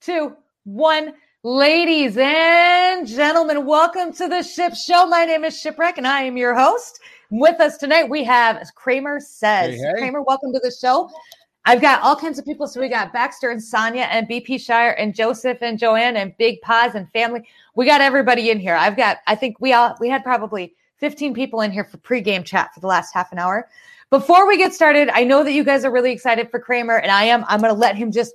two, one. Ladies and gentlemen, welcome to the Ship Show. My name is Shipwreck and I am your host. With us tonight, we have Kramer Says. Hey, hey. Kramer, welcome to the show. I've got all kinds of people. So we got Baxter and Sonia and BP Shire and Joseph and Joanne and Big Paz and family. We got everybody in here. I've got, I think we all, we had probably 15 people in here for pregame chat for the last half an hour. Before we get started, I know that you guys are really excited for Kramer and I am. I'm going to let him just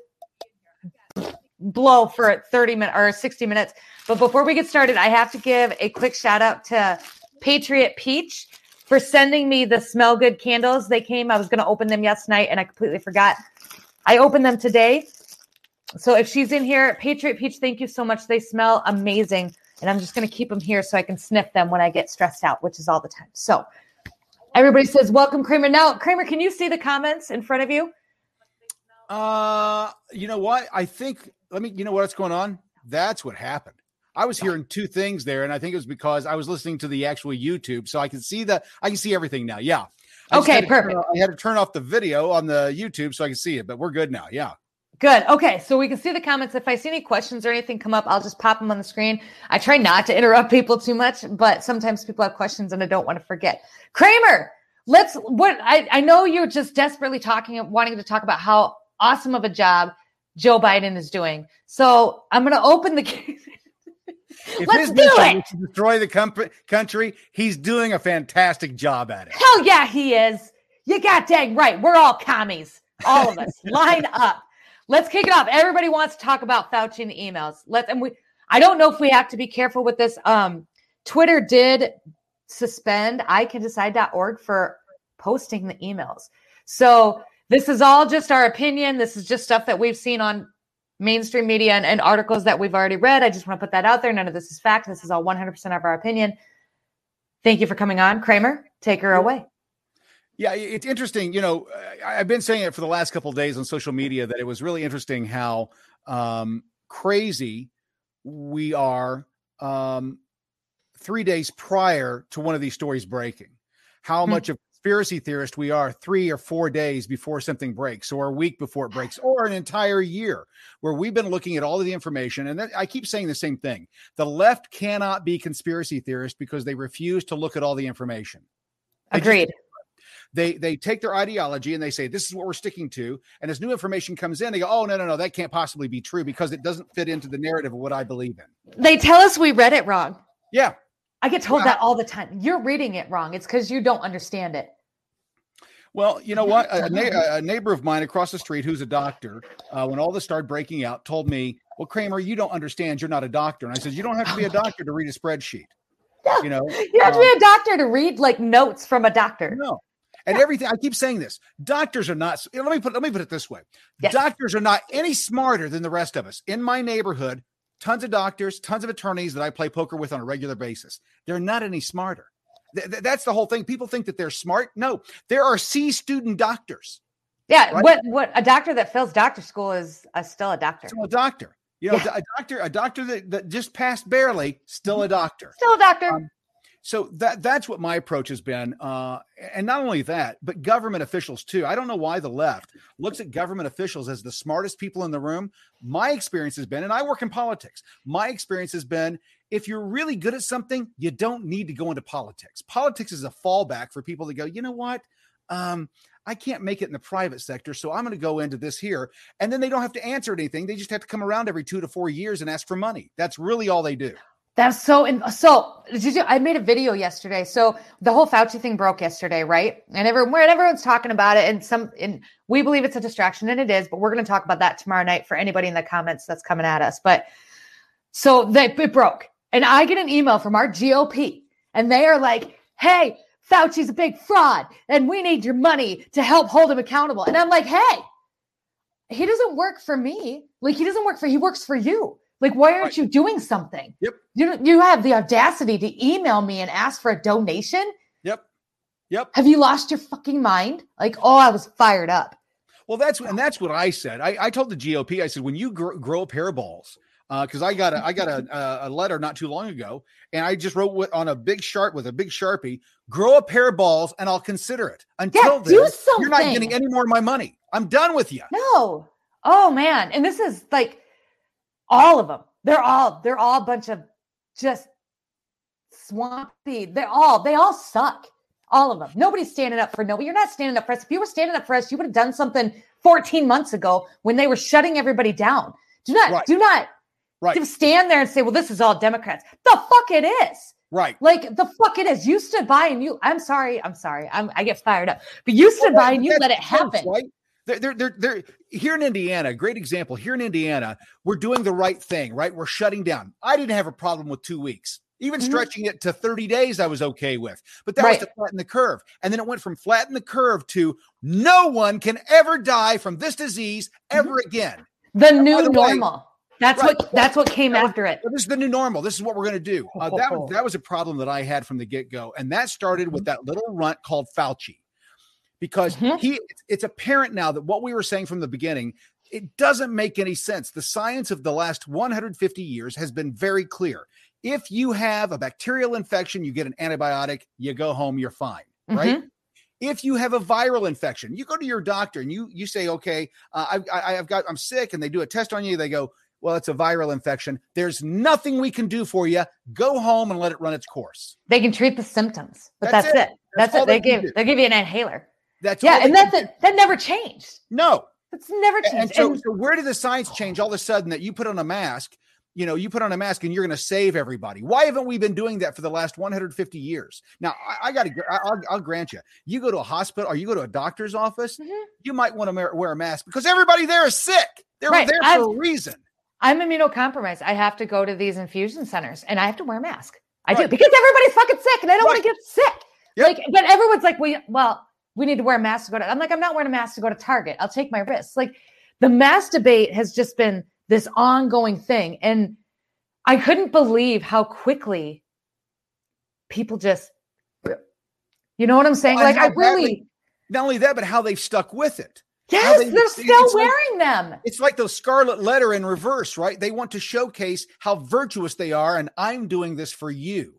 blow for 30 minutes or 60 minutes. But before we get started, I have to give a quick shout out to Patriot Peach for sending me the smell good candles. They came, I was going to open them yesterday night and I completely forgot. I opened them today. So if she's in here, Patriot Peach, thank you so much. They smell amazing. And I'm just going to keep them here so I can sniff them when I get stressed out, which is all the time. So everybody says, Welcome, Kramer. Now, Kramer, can you see the comments in front of you? Uh, you know what? I think let me. You know what's going on? That's what happened. I was hearing two things there, and I think it was because I was listening to the actual YouTube, so I can see the I can see everything now. Yeah. I Okay, perfect. off- I had to turn off the video on the YouTube so I can see it, but we're good now. Yeah. Good. Okay. So we can see the comments. If I see any questions or anything come up, I'll just pop them on the screen. I try not to interrupt people too much, but sometimes people have questions and I don't want to forget. Kramer, let's what I, I know you're just desperately talking wanting to talk about how awesome of a job Joe Biden is doing. So I'm gonna open the If Let's do it! to destroy the com- country, he's doing a fantastic job at it. Hell yeah, he is. You got dang right. We're all commies. All of us. Line up. Let's kick it off. Everybody wants to talk about Fauci and the emails. Let's and we I don't know if we have to be careful with this. Um Twitter did suspend iCandecide.org for posting the emails. So this is all just our opinion. This is just stuff that we've seen on mainstream media and, and articles that we've already read. I just want to put that out there. None of this is fact. This is all 100% of our opinion. Thank you for coming on. Kramer, take her away. Yeah, it's interesting. You know, I've been saying it for the last couple of days on social media that it was really interesting how um, crazy we are um, three days prior to one of these stories breaking. How Hmm. much of conspiracy theorist we are three or four days before something breaks, or a week before it breaks, or an entire year, where we've been looking at all of the information. And I keep saying the same thing: the left cannot be conspiracy theorists because they refuse to look at all the information. They just Agreed. they they take their ideology and they say this is what we're sticking to and as new information comes in they go oh no no no that can't possibly be true because it doesn't fit into the narrative of what i believe in They tell us we read it wrong. yeah I get told Well, that all the time. You're reading it wrong. It's because you don't understand it. Well you know what? A, a na- a neighbor of mine across the street who's a doctor uh, when all this started breaking out told me well kramer you don't understand. You're not a doctor. And i said you don't have to be a doctor to read a spreadsheet. Yeah. you know You have to be a doctor to read like notes from a doctor. no. And everything i keep saying this doctors are not let me put let me put it this way. Yes. doctors are not any smarter than the rest of us. In my neighborhood tons of doctors tons of attorneys that i play poker with on a regular basis they're not any smarter Th- th- that's the whole thing people think that they're smart no there are c student doctors Yeah. Right. What what a doctor that fails doctor school is uh, still a doctor. still a doctor you know Yeah. a doctor a doctor that, that just passed barely still a doctor Still a doctor. Um, so that that's what my approach has been uh, and not only that but government officials too i don't know why the left looks at government officials as the smartest people in the room my experience has been and i work in politics my experience has been if you're really good at something you don't need to go into politics politics is a fallback for people to go you know what um, i can't make it in the private sector so i'm going to go into this here and then they don't have to answer anything they just have to come around every two to four years and ask for money that's really all they do That's so. In, so you? I made a video yesterday. So the whole Fauci thing broke yesterday, right? And everyone, everyone's talking about it, and some, and we believe it's a distraction, and it is. But we're going to talk about that tomorrow night for anybody in the comments that's coming at us. But so they it broke, and I get an email from our GOP, and they are like, "Hey, Fauci's a big fraud, and we need your money to help hold him accountable." And I'm like, "Hey, he doesn't work for me. Like he doesn't work for. He works for you." Like, why aren't Right. you doing something? Yep. You don't- you have the audacity to email me and ask for a donation. yep yep Have you lost your fucking mind? Like, oh, I was fired up. Well, that's and that's what I said. I, I told the GOP. I said when you grow, grow a pair of balls, Uh, because I got a I got a, a uh, a letter not too long ago, and I just wrote with, on a big sharp with a big sharpie, grow a pair of balls, and I'll consider it. Until Yeah, then, you're not getting any more of my money. I'm done with you. No. Oh man. And this is like All of them. They're all they're all a bunch of just swampy. They're all they all suck. All of them. Nobody's standing up for nobody. You're not standing up for us. If you were standing up for us, you would have done something 14 months ago when they were shutting everybody down. Do not Right. do not Right. to stand there and say, well, this is all Democrats. The fuck it is. Right. Like the fuck it is. You stood by and you, I'm sorry, I'm sorry. I'm, I get fired up. But you stood by and you let it happen. Right? They're, they're, they're, they're here in Indiana. Great example. Here in Indiana, we're doing the right thing, right? We're shutting down. I didn't have a problem with two weeks. Even Mhm. stretching it to 30 days, I was okay with. But that Right. was to flatten the curve. And then it went from flatten the curve to no one can ever die from this disease ever again. The new the way- normal. That's Right. what that's what came That was- after it. This is the new normal. This is what we're going to do. Uh, that, was, that was a problem that I had from the get go. And that started with that little runt called Fauci. Because Mhm. he, it's, apparent now that what we were saying from the beginning, it doesn't make any sense. The science of the last 150 years has been very clear. If you have a bacterial infection, you get an antibiotic, you go home, you're fine, right? Mhm. If you have a viral infection, you go to your doctor and you you say, okay, uh, I've, I, I've got I'm sick, and they do a test on you. They go, well, it's a viral infection. There's nothing we can do for you. Go home and let it run its course. They can treat the symptoms, but That's that's, it. it. That's That's, it. they They give they give you an inhaler. That's Yeah, and that's it. That never changed. No, it's never changed. and so, And- so where did the science change all of a sudden that you put on a mask? You know, you put on a mask and you're going to save everybody. Why haven't we been doing that for the last 150 years? Now, I, I got to, I'll, I'll grant you, you go to a hospital or you go to a doctor's office, Mhm. you might want to wear a mask because everybody there is sick. They're Right. there I've- for a reason. I'm immunocompromised. I have to go to these infusion centers and I have to wear a mask. I do because everybody's fucking sick and I don't want to get sick. Yep. Like, but everyone's like, we well, we need to wear a mask to go to. I'm like, I'm not wearing a mask to go to Target. I'll take my risks. Like the mask debate has just been this ongoing thing. And I couldn't believe how quickly people just you know what I'm saying? Well, like I badly- really Not only that, but how they've stuck with it. Yes, they- they're it's still like- wearing them. It's like the scarlet letter in reverse, right? They want to showcase how virtuous they are, and I'm doing this for you.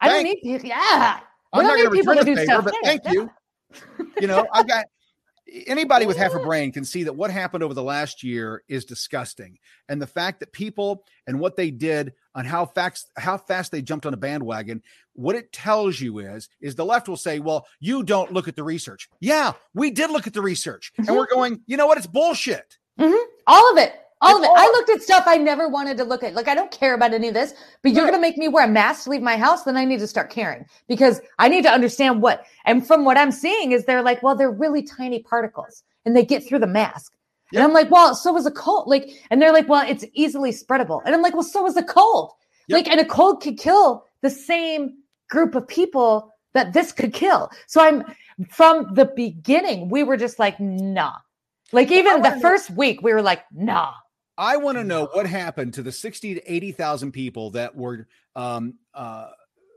I don't Thank- need yeah. I'm not don't going to need people return to the do favor, stuff. but thank yeah. you. You know, I got anybody with half a brain can see that what happened over the last year is disgusting, and the fact that people and what they did on how fast how fast they jumped on a bandwagon. What it tells you is is the left will say, "Well, you don't look at the research." Yeah, we did look at the research, and Mhm. we're going. You know what? It's bullshit. Mhm. All of it. All of It's it. I looked at stuff I never wanted to look at. Like, I don't care about any of this, but you're Right. going to make me wear a mask to leave my house. Then I need to start caring because I need to understand what. And from what I'm seeing, is they're like, well, they're really tiny particles and they get through the mask. Yeah. And I'm like, well, so was a cold. Like, and they're like, well, it's easily spreadable. And I'm like, well, so was a cold. Yep. Like, and a cold could kill the same group of people that this could kill. So I'm from the beginning, we were just like, nah. Like even the know- first week, we were like, nah. I want to know what happened to the 60 to 80,000 people that were um, uh,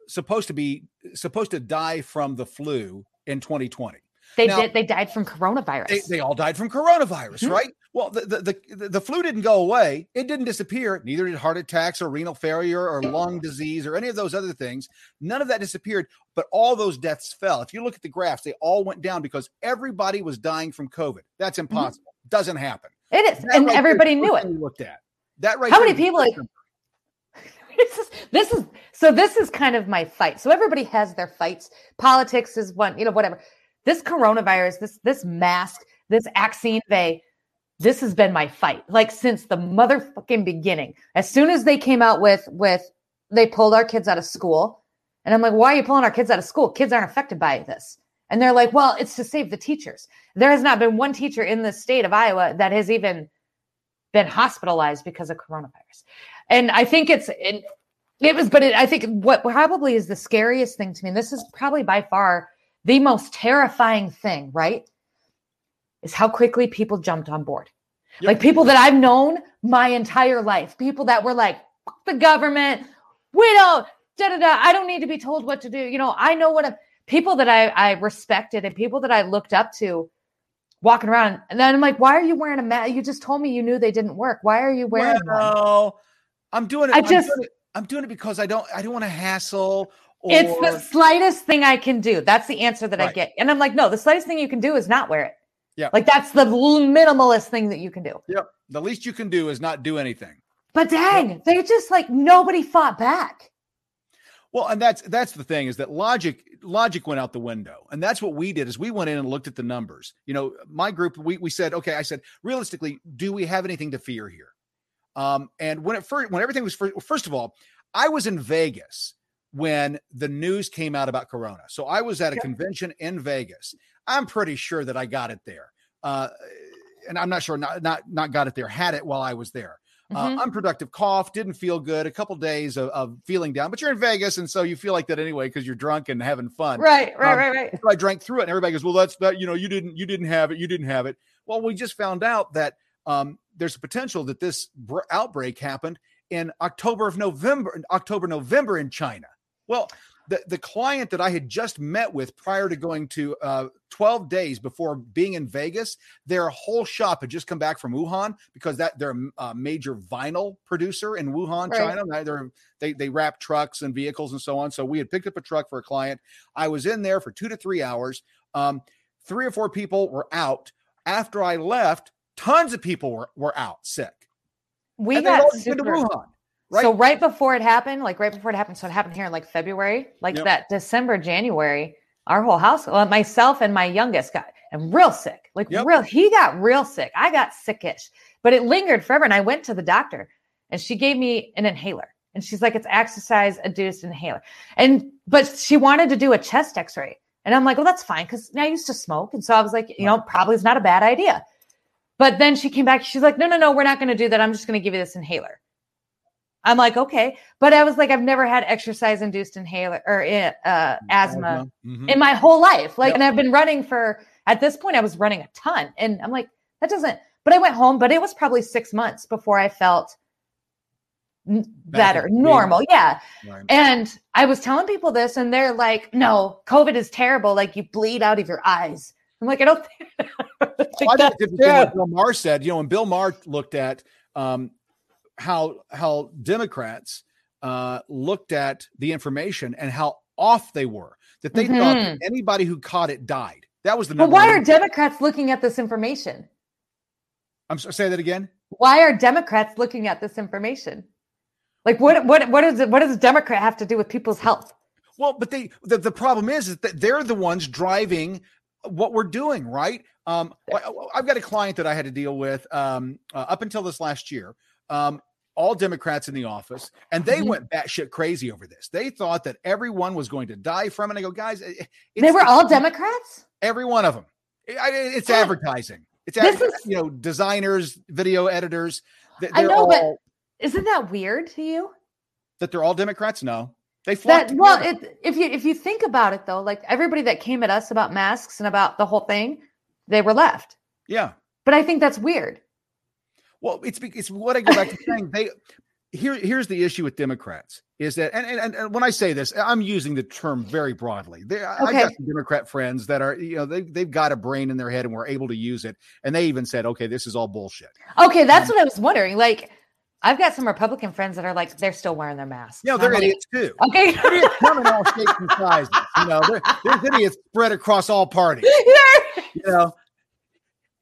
supposed to be supposed to die from the flu in 2020. They Now- did. They died from coronavirus. They, they all died from coronavirus, Mhm. right? Well, the, the, the, the flu didn't go away. It didn't disappear. Neither did heart attacks or renal failure or lung disease or any of those other things. None of that disappeared, but all those deaths fell. If you look at the graphs, they all went down because everybody was dying from COVID. That's impossible. Doesn't happen. it is, That Mm-hmm. and right everybody knew it. Looked at that right. How many people, like- this is this is so this is kind of my fight. So everybody has their fights. Politics is one, you know, whatever. This coronavirus, this this mask, this vaccine they this has been my fight like since the motherfucking beginning. As soon as they came out with with they pulled our kids out of school, and I'm like, why are you pulling our kids out of school? Kids aren't affected by this. And they're like, well, it's to save the teachers. There has not been one teacher in the state of Iowa that has even been hospitalized because of coronavirus. And I think it's it, it was, but it, I think what probably is the scariest thing to me. And this is probably by far the most terrifying thing, right? Is how quickly people jumped on board. Yep. Like people that I've known my entire life, people that were like, "Fuck the government, we don't, da da da. I don't need to be told what to do. You know, I know what I'm, people that I, I respected and people that I looked up to walking around. And then I'm like, why are you wearing a mask? You just told me you knew they didn't work. Why are you wearing one? Well, I'm doing it. I I'm just- doing it, I'm doing it because I don't. I don't want to hassle. Or, It's the slightest thing I can do. That's the answer that I get. And I'm like, no, the slightest thing you can do is not wear it. Yeah. Like that's the minimalist thing that you can do. Yep. The least you can do is not do anything. But dang, they just like nobody fought back. Well, and that's that's the thing is that logic logic went out the window, and that's what we did is we went in and looked at the numbers. You know, my group we we said, okay, I said realistically, do we have anything to fear here? Um, and when it first when everything was first, first of all, I was in Vegas when the news came out about Corona, so I was at a convention in Vegas. I'm pretty sure that I got it there, uh, and I'm not sure not not not got it there, had it while I was there. Uh, mm-hmm. unproductive cough, didn't feel good, a couple days of, of, feeling down, but you're in Vegas. And so you feel like that anyway, because you're drunk and having fun. Right, right, um, right, right. So I drank through it and everybody goes, well, that's that, you know, you didn't, you didn't have it. You didn't have it. Well, we just found out that um, there's a potential that this br- outbreak happened in October of November, October, November in China. Well, the, the client that I had just met with prior to going to uh, 12 days before being in Vegas, their whole shop had just come back from Wuhan because that they're a major vinyl producer in Wuhan, right. China. They're, they they wrap trucks and vehicles and so on. So we had picked up a truck for a client. I was in there for two to three hours. Um, three or four people were out. After I left, tons of people were, were out sick. We and got super, Wuhan. Right. So right before it happened, like right before it happened, so it happened here in like February, like yep. that December, January, our whole house, well, myself and my youngest got and real sick, like yep. real. He got real sick. I got sickish, but it lingered forever. And I went to the doctor, and she gave me an inhaler, and she's like, "It's exercise induced inhaler," and but she wanted to do a chest X-ray, and I'm like, "Well, that's fine," because I used to smoke, and so I was like, you know, probably is not a bad idea. But then she came back. She's like, "No, no, no, we're not going to do that. I'm just going to give you this inhaler." I'm like, okay. But I was like, I've never had exercise induced inhaler or uh, mm, asthma mm-hmm. in my whole life. Like, yep. and I've been running for, at this point, I was running a ton. And I'm like, that doesn't, but I went home, but it was probably six months before I felt better, normal. Yeah. Right. And I was telling people this, and they're like, no, COVID is terrible. Like, you bleed out of your eyes. I'm like, I don't think, I don't think well, I what Bill Maher said, you know, when Bill Maher looked at um, how how Democrats uh, looked at the information and how off they were. That they mm-hmm. thought anybody who caught it died. That was the. But why are Democrats looking at this information? I'm sorry. Say that again. Why are Democrats looking at this information? Like what? What? What is it? What does a Democrat have to do with people's health? Well, but they the, the problem is, is that they're the ones driving what we're doing, right? Um, I've got a client that I had to deal with um, uh, up until this last year. Um, all Democrats in the office, and they mm-hmm. went batshit crazy over this. They thought that everyone was going to die from it. I go, guys, they were all Democrats. Every one of them. It's advertising. It's this is, you know designers, video editors. I know, all, but isn't that weird to you? That they're all Democrats? No, they flocked. That, well, it, if you if you think about it though, like everybody that came at us about masks and about the whole thing, they were left. Yeah, but I think that's weird. Well, it's it's what I go back to saying. They here here's the issue with Democrats is that and, and, and when I say this, I'm using the term very broadly. They, okay. I got some Democrat friends that are you know they they've got a brain in their head and were able to use it, and they even said, okay, this is all bullshit. Okay, that's um, what I was wondering. Like. I've got some Republican friends that are like they're still wearing their masks. Yeah, they're idiots like, too. Okay, idiots come in all shapes and sizes. You know, there's idiots spread across all parties. you know,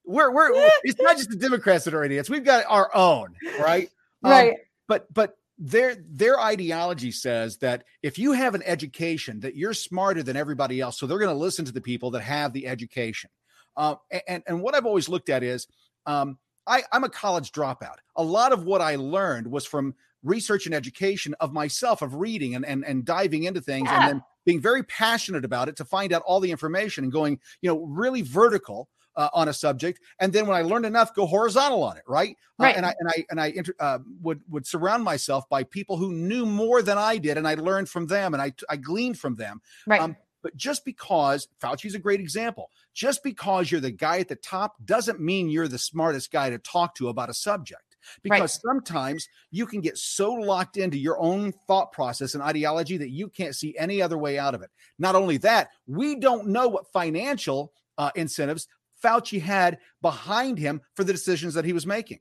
we're we're it's not just the Democrats that are idiots. We've got our own, right? Um, right. Um, but but their their ideology says that if you have an education, that you're smarter than everybody else, so they're going to listen to the people that have the education. Uh, and and what I've always looked at is, um, I, I'm a college dropout. A lot of what I learned was from research and education of myself, of reading and and, and diving into things, yeah. and then being very passionate about it to find out all the information and going, you know, really vertical uh, on a subject, and then when I learned enough, go horizontal on it, right? Uh, right. Uh, and I and I and I inter- uh, would would surround myself by people who knew more than I did, and I learned from them, and I I gleaned from them. Right. Um, but just because Fauci's a great example, just because you're the guy at the top doesn't mean you're the smartest guy to talk to about a subject because right. sometimes you can get so locked into your own thought process and ideology that you can't see any other way out of it. Not only that, we don't know what financial uh, incentives Fauci had behind him for the decisions that he was making.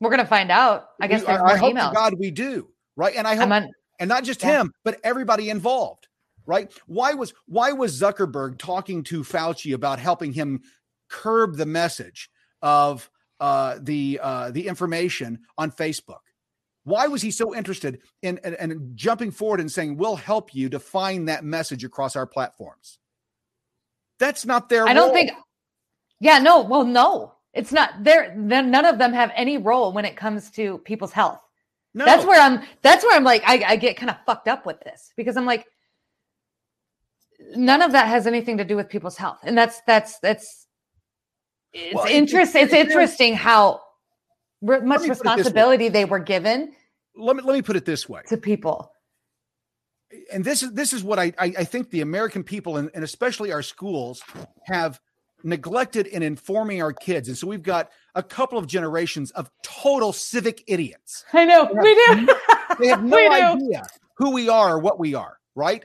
We're going to find out. I guess we, I, I hope emails. God we do right, and I hope, on, and not just yeah. him, but everybody involved. Right? Why was why was Zuckerberg talking to Fauci about helping him curb the message of uh, the uh, the information on Facebook? Why was he so interested in and jumping forward and saying, "We'll help you define that message across our platforms"? That's not their. I don't think. Yeah, no. Well, no, it's not. There, then none of them have any role when it comes to people's health. No. That's where I'm. That's where I'm like, I, I get kind of fucked up with this because I'm like, none of that has anything to do with people's health, and that's that's that's. It's well, interesting. It's, it's, interesting how much responsibility they were given. Let me let me put it this way to people. And this is this is what I I, I think the American people and, and especially our schools have neglected in informing our kids. And so we've got a couple of generations of total civic idiots. I know. We do. they have no idea who we are or what we are, right?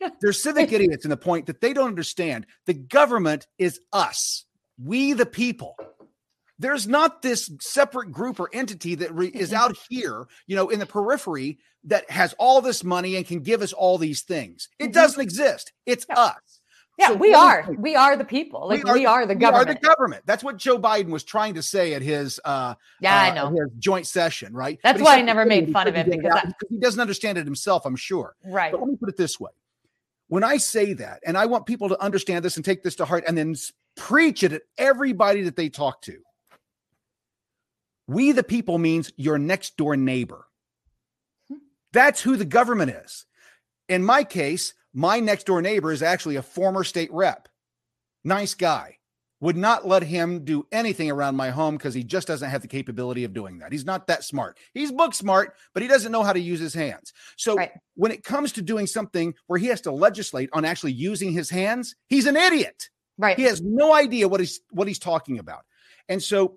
They're civic idiots in the point that they don't understand the government is us, we the people. There's not this separate group or entity that re- is out here, you know, in the periphery that has all this money and can give us all these things. It mm-hmm. doesn't exist. It's yeah. us. Yeah, so we are. We are the people. Like we are, we are the government. We are the government. That's what Joe Biden was trying to say at his uh yeah, uh, I know his joint session, right? That's why I never made fun of him because, I, because he doesn't understand it himself. I'm sure. Right. But let me put it this way: when I say that, and I want people to understand this and take this to heart, and then preach it at everybody that they talk to. We the people means your next door neighbor. Hmm. That's who the government is. In my case, my next door neighbor is actually a former state rep. Nice guy. Would not let him do anything around my home because he just doesn't have the capability of doing that. He's not that smart. He's book smart, but he doesn't know how to use his hands. So right. when it comes to doing something where he has to legislate on actually using his hands, he's an idiot. Right. He has no idea what he's what he's talking about. And so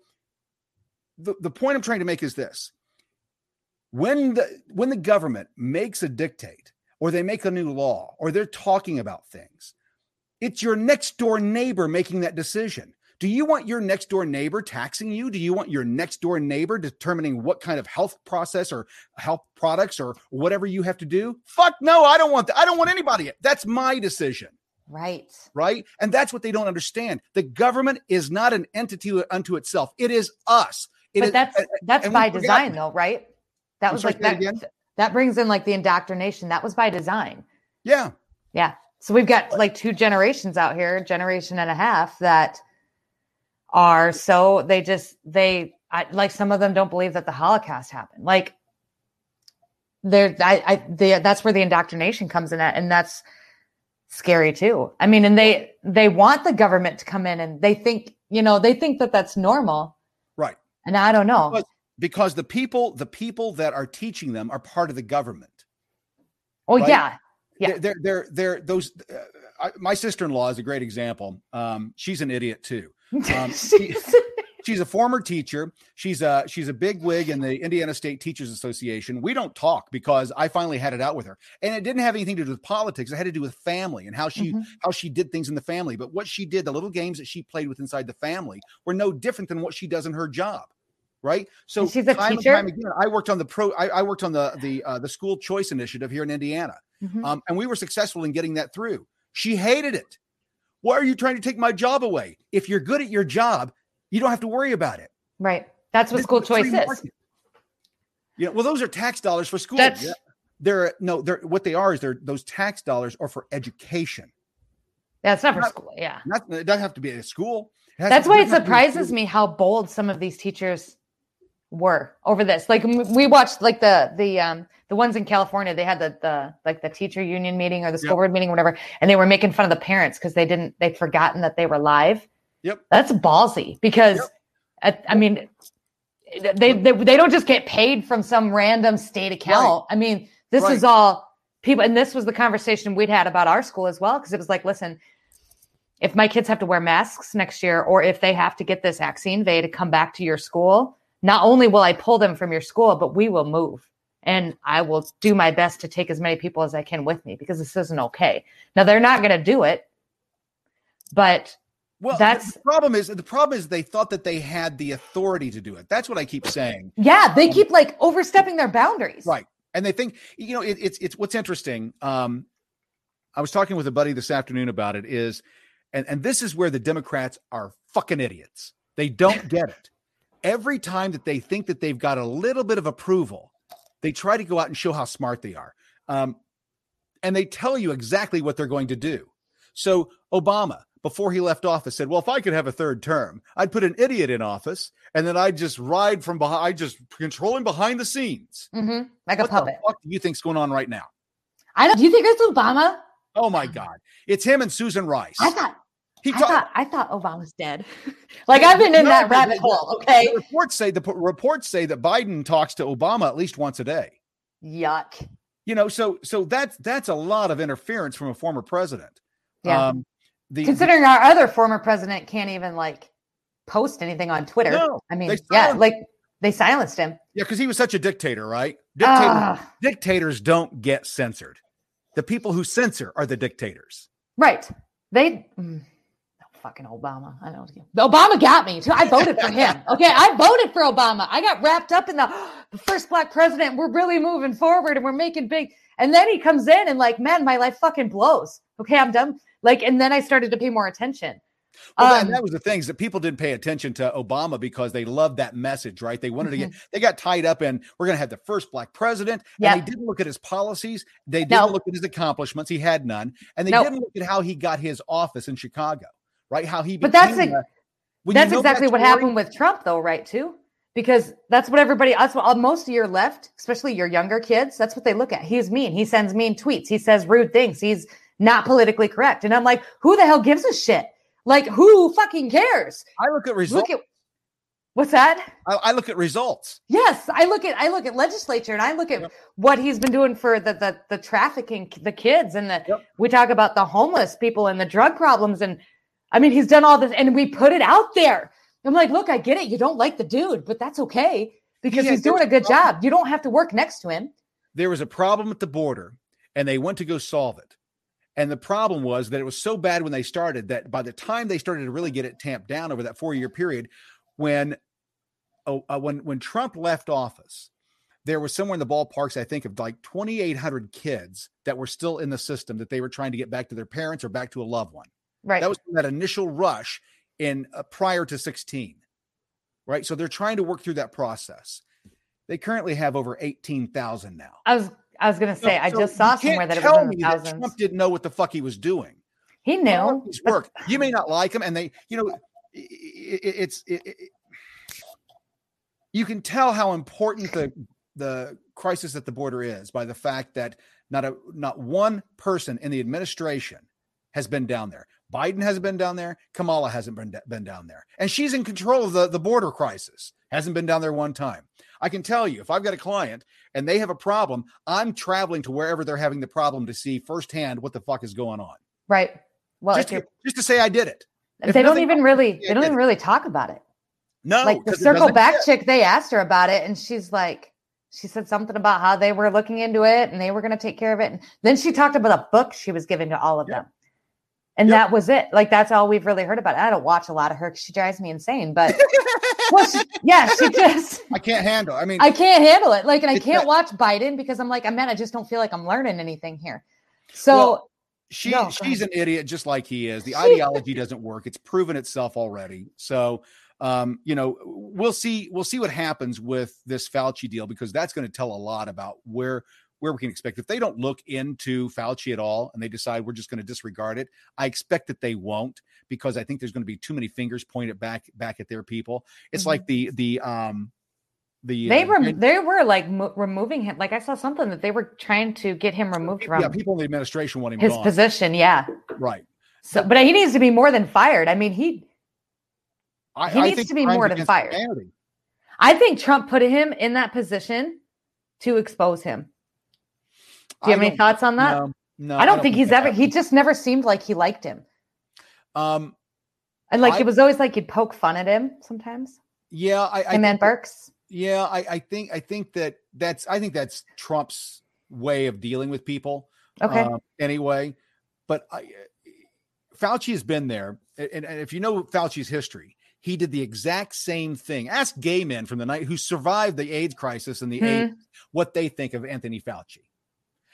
the, the point I'm trying to make is this. When the when the government makes a dictate or they make a new law or they're talking about things. It's your next door neighbor making that decision. Do you want your next door neighbor taxing you? Do you want your next door neighbor determining what kind of health process or health products or whatever you have to do? Fuck no, I don't want that. I don't want anybody. That's my decision. Right. Right. And that's what they don't understand. The government is not an entity unto itself. It is us. It but is, that's that's by design, though, right? That was like that. That brings in like the indoctrination. That was by design. Yeah. Yeah. So we've got like two generations out here, generation and a half that are so they just they I, like some of them don't believe that the Holocaust happened. Like there, I, I the, that's where the indoctrination comes in at, and that's scary too. I mean, and they they want the government to come in, and they think you know they think that that's normal, right? And I don't know. But because the people the people that are teaching them are part of the government. Oh right? yeah, yeah. They're they're they're, those. Uh, I, my sister in law is a great example. Um, she's an idiot too. Um, she, she's a former teacher. She's a she's a big wig in the Indiana State Teachers Association. We don't talk because I finally had it out with her, and it didn't have anything to do with politics. It had to do with family and how she mm-hmm. how she did things in the family. But what she did, the little games that she played with inside the family, were no different than what she does in her job right? So she's a time teacher. time again, I worked on the pro. I, I worked on the the uh, the school choice initiative here in Indiana, mm-hmm. um, and we were successful in getting that through. She hated it. Why are you trying to take my job away? If you're good at your job, you don't have to worry about it. Right. That's what this school choice is. Yeah. Well, those are tax dollars for school. That's, yeah. They're no. They're what they are is they're those tax dollars are for education. Yeah, it's not for school. Yeah. Not, it doesn't have to be a school. That's why it surprises me how bold some of these teachers were over this. Like we watched like the the um the ones in California, they had the the like the teacher union meeting or the school yep. board meeting, or whatever, and they were making fun of the parents because they didn't they'd forgotten that they were live. Yep. That's ballsy because yep. I, I, mean they, they they don't just get paid from some random state account. Right. I mean, this right. is all people and this was the conversation we'd had about our school as well because it was like, listen, if my kids have to wear masks next year or if they have to get this vaccine they had to come back to your school, not only will I pull them from your school, but we will move. And I will do my best to take as many people as I can with me because this isn't okay. Now they're not going to do it, but well, that's the problem is the problem is they thought that they had the authority to do it. That's what I keep saying. Yeah, they um, keep like overstepping their boundaries. Right. And they think, you know, it, it's it's what's interesting. Um, I was talking with a buddy this afternoon about it is, and and this is where the Democrats are fucking idiots. They don't get it every time that they think that they've got a little bit of approval, They try to go out and show how smart they are. Um, and they tell you exactly what they're going to do. So Obama, before he left office, said, "Well, if I could have a third term, I'd put an idiot in office, and then I'd just ride from behind, I just control him behind the scenes, mm-hmm. like what a puppet." What do you think's going on right now? I don't. Do you think it's Obama? Oh my God, it's him and Susan Rice. I thought. He I thought I thought Obama's dead. like I've been in No, that rabbit the- hole. Okay. The reports say the reports say that Biden talks to Obama at least once a day. Yuck. You know, so so that's that's a lot of interference from a former president. Yeah. Um, the, Considering our other former president can't even like post anything on Twitter. No, I mean, yeah, like they silenced him. yeah, because he was such a dictator, right? Dictators, dictators don't get censored. The people who censor are the dictators. right. They mm, fucking Obama. I don't know. Obama got me too. I voted for him. Okay, I voted for Obama. I got wrapped up in the, the first black president. We're really moving forward and we're making big. And then he comes in and like, man, my life fucking blows. Okay, I'm done. Like, and then I started to pay more attention. Well, that, Um, that was the things that people didn't pay attention to Obama because they loved that message, right? They wanted to Mm-hmm. get, they got tied up in, we're going to have the first black president. Yeah. And they didn't look at his policies. They didn't No. look at his accomplishments. He had none. And they No. didn't look at how he got his office in Chicago, right? How he, But that's became a- a- when you That's exactly that what happened with Trump, though, right? Too, because that's what everybody, that's what uh, most of your left, especially your younger kids, that's what they look at. He's mean. He sends mean tweets. He says rude things. He's not politically correct. And I'm like, who the hell gives a shit? Like, who fucking cares? I look at results. Look at what's that? I, I look at results. Yes, I look at I look at legislature and I look at Yep. what he's been doing for the the, the trafficking the kids and the Yep. we talk about the homeless people and the drug problems and I mean he's done all this and we put it out there. I'm like, look, I get it. You don't like the dude, but that's okay because Yeah, he's doing a good a job. You don't have to work next to him. there was a problem at the border and they went to go solve it. And the problem was that it was so bad when they started that by the time they started to really get it tamped down over that four year period, when oh, uh, when when Trump left office, there was somewhere in the ballparks, I think, of like 2,800 kids that were still in the system that they were trying to get back to their parents or back to a loved one. Right. That was that initial rush in uh, prior to 16, right? So they're trying to work through that process. They currently have over 18,000 now. I was I was gonna say I So just saw somewhere that it was in me the that thousands. Trump didn't know what the fuck he was doing. he knew. these work. You may not like him, and they, you know, i- i- i- it's it, it, you can tell how important the the crisis at the border is by the fact that not a not one person in the administration has been down there. Biden hasn't been down there. Kamala hasn't been been down there, and she's in control of the the border crisis. Hasn't been down there one time. I can tell you, if I've got a client and they have a problem, I'm traveling to wherever they're having the problem to see firsthand what the fuck is going on. Right. Well, just, to, just to say I did it. if they don't even really they don't even really talk about it. No, like the circle back fit. chick they asked her about it and she's like she said something about how they were looking into it and they were going to take care of it and then she talked about a book she was giving to all of Yep. them and Yep. that was it like that's all we've really heard about i don't watch a lot of her 'cause she drives me insane but well, she, yeah she just I can't handle. I mean, i can't handle it like and i can't watch biden because i'm like I'm man i just don't feel like i'm learning anything here so Well, she No, she's an idiot just like he is. The ideology doesn't work. It's proven itself already. So um, you know, we'll see we'll see what happens with this Fauci deal because that's going to tell a lot about where where we can expect if they don't look into Fauci at all and they decide we're just going to disregard it. I expect that they won't because I think there's going to be too many fingers pointed back back at their people. It's Mhm. like the the um the they uh, were Jan- they were like mo- removing him like i saw something that they were trying to get him removed from yeah, people in the administration want him his gone. position yeah Right. So, but he needs to be more than fired. I mean, he. I, He I needs to be more than fired. humanity. I think Trump put him in that position to expose him. Do you have any thoughts on that? No, no. I don't think he's that ever. He just never seemed like he liked him, Um, and like I- it was always like you'd poke fun at him sometimes. yeah, I, I and think that- Birx. yeah, I, I think I think that that's I think that's Trump's way of dealing with people. Okay. um, anyway, but I, Fauci has been there, and, and if you know Fauci's history, he did the exact same thing. Ask gay men from the night who survived the AIDS crisis in the Hmm. 80s what they think of Anthony Fauci,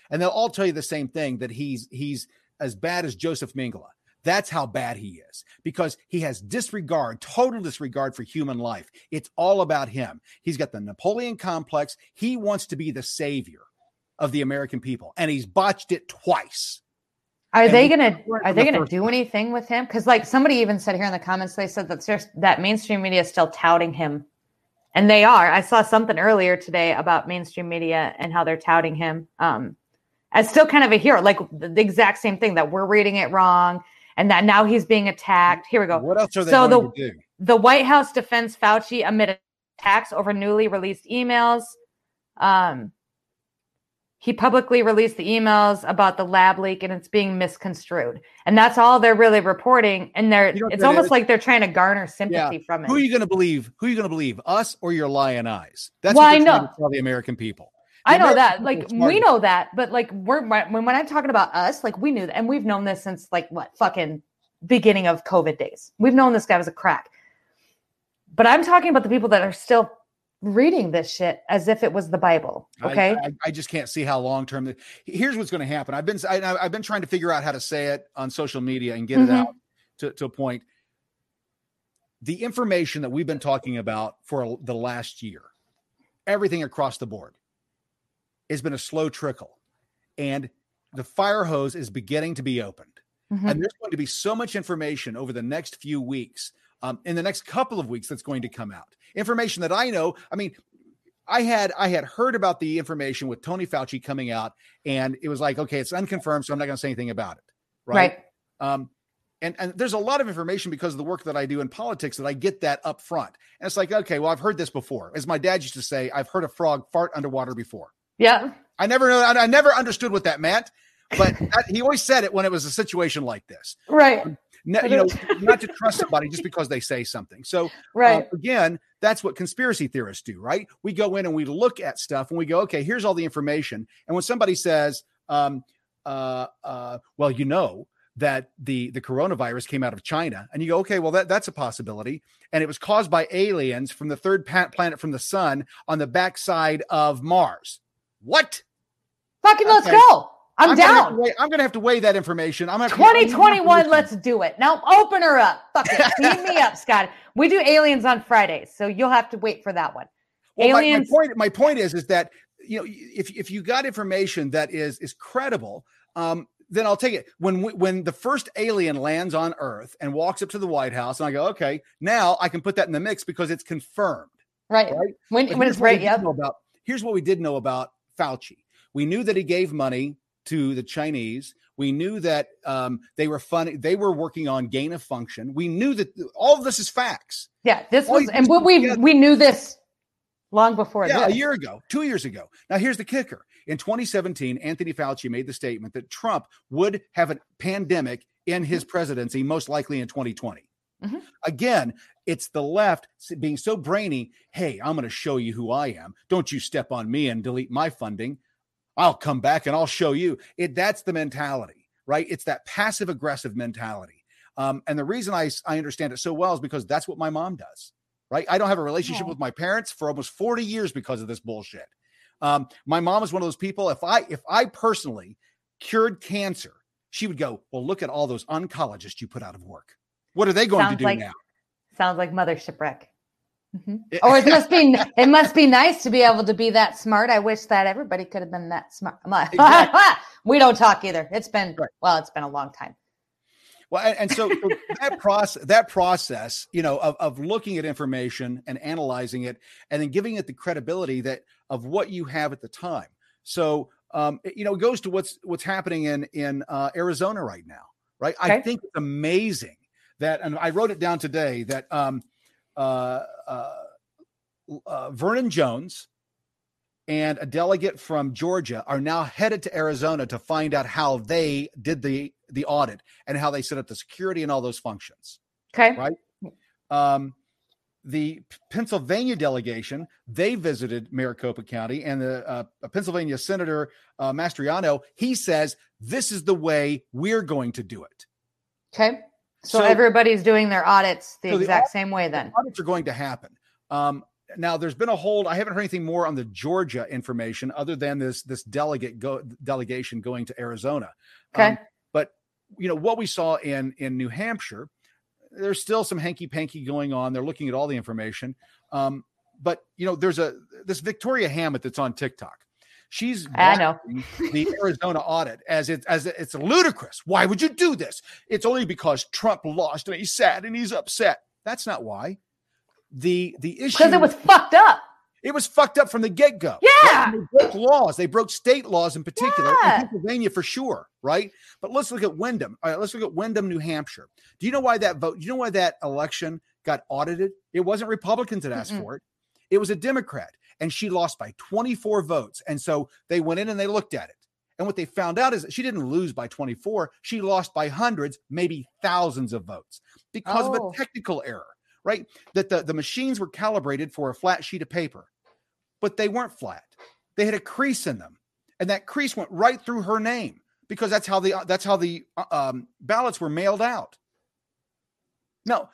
and they'll all tell you the same thing that he's he's as bad as Joseph Mengele. That's how bad he is because he has disregard, total disregard for human life. It's all about him. He's got the Napoleon complex. He wants to be the savior of the American people, and he's botched it twice. Are And they gonna are they the gonna do one. anything with him? Because like somebody even said here in the comments, they said that that mainstream media is still touting him. And they are. I saw something earlier today about mainstream media and how they're touting him um, as still kind of a hero, like the, exact same thing that we're reading it wrong and that now he's being attacked. Here we go. What else are they So the- do? The White House defends Fauci amid attacks over newly released emails. Um, he publicly released the emails about the lab leak and it's being misconstrued. And that's all they're really reporting. And they're You know it's almost like they're trying to garner sympathy from it. Who are you going to believe? Who are you going to believe? Us or your lion eyes? That's Well, what I know. to tell the American people. I know that. Like smart we know that, but like we're when when I'm talking about us, like we knew that, and we've known this since like what fucking beginning of COVID days. We've known this guy was a crack. But I'm talking about the people that are still reading this shit as if it was the Bible. Okay. I, I just can't see how long term. Here's what's going to happen. I've been I, I've been trying to figure out how to say it on social media and get Mhm. it out to, to a point. The information that we've been talking about for the last year, everything across the board, has been a slow trickle, and the fire hose is beginning to be opened. Mhm. And there's going to be so much information over the next few weeks, um, in the next couple of weeks, that's going to come out. Information that I know. I mean, I had I had heard about the information with Tony Fauci coming out, and it was like, okay, it's unconfirmed, so I'm not going to say anything about it. right. Um, and and there's a lot of information because of the work that I do in politics that I get that up front. And it's like, okay, well, I've heard this before. As my dad used to say, I've heard a frog fart underwater before. Yeah. I never know. I never understood what that meant, but that, he always said it when it was a situation like this. Right. Ne- you know, not to trust somebody just because they say something. So Right. uh, again, that's what conspiracy theorists do, right? We go in and we look at stuff and we go, okay, here's all the information. And when somebody says, um, uh, uh, well, you know that the the coronavirus came out of China, and you go, okay, well that that's a possibility, and it was caused by aliens from the third pa- planet from the sun on the backside of Mars. What? Fucking let's okay. go. I'm, gonna have to down. weigh- I'm going to have to weigh that information. I'm going to 2021, let's do it. Now open her up. Fuck it. Beam me up, Scott. We do aliens on Fridays, so you'll have to wait for that one. Well, my- my, aliens. point my point is is that you know if if you got information that is is credible um then I'll take it. When we, when the first alien lands on Earth and walks up to the White House, and I go, okay, now I can put that in the mix because it's confirmed. right. Right. When, when it's right. did Yep. About here's what we did know about Fauci. We knew that he gave money to the Chinese. We knew that um, they were fun. They were working on gain of function. We knew that all of this is facts. Yeah. This All was, and what we together. we knew this long before Yeah, a year ago, two years ago. Now, here's the kicker. In 2017, Anthony Fauci made the statement that Trump would have a pandemic in his presidency, most likely in 2020. Mhm. Again, it's the left being so brainy. Hey, I'm going to show you who I am. Don't you step on me and delete my funding. I'll come back and I'll show you. It that's the mentality, right? It's that passive aggressive mentality. Um, and the reason I I understand it so well is because that's what my mom does, right? I don't have a relationship with my parents for almost 40 years because of this bullshit. Um, my mom is one of those people. If I if I personally cured cancer, she would go, "Well, look at all those oncologists you put out of work. What are they going Sounds to do like- now?" Sounds like mother shipwreck. Mhm. It- Or it must be it must be nice to be able to be that smart. I wish that everybody could have been that smart. Exactly. we don't talk either. It's been Right. well, it's been a long time. Well, and, and so, so that process, that process, you know, of, of looking at information and analyzing it, and then giving it the credibility that of what you have at the time. So, um, it- you know, it goes to what's what's happening in in uh, Arizona right now, right? I think it's amazing that, and I wrote it down today that um, uh, uh, uh, Vernon Jones and a delegate from Georgia are now headed to Arizona to find out how they did the the audit and how they set up the security and all those functions. Okay. Right. Um, the Pennsylvania delegation they visited Maricopa County, and the uh, Pennsylvania Senator uh, Mastriano he says this is the way we're going to do it. Okay. So, So- everybody's doing their audits the So the exact audit- same way then. audits are going to happen. Um, now, there's been a hold. I haven't heard anything more on the Georgia information other than this this delegate go delegation going to Arizona. Okay. Um, but you know what we saw in in New Hampshire. There's still some hanky panky going on. They're looking at all the information. Um, but you know, there's a this Victoria Hammett that's on TikTok. She's I know the Arizona audit as it as it's ludicrous. Why would you do this? It's only because Trump lost and he's sad and he's upset. That's not why. The the issue because it was fucked up. It was fucked up from the get go. Yeah. They broke laws. They broke state laws in particular, yeah. in Pennsylvania for sure, right? But let's look at Windham. All right, let's look at Windham, New Hampshire. Do you know why that vote? Do you know why that election got audited? It wasn't Republicans that asked Mm-mm. for it. It was a Democrat, and she lost by 24 votes. And so they went in and they looked at it. And what they found out is that she didn't lose by 24. She lost by hundreds, maybe thousands of votes because oh. of a oh. technical error, right? That the, the machines were calibrated for a flat sheet of paper, but they weren't flat. They had a crease in them. And that crease went right through her name because that's how the that's how the uh, um, ballots were mailed out. Now,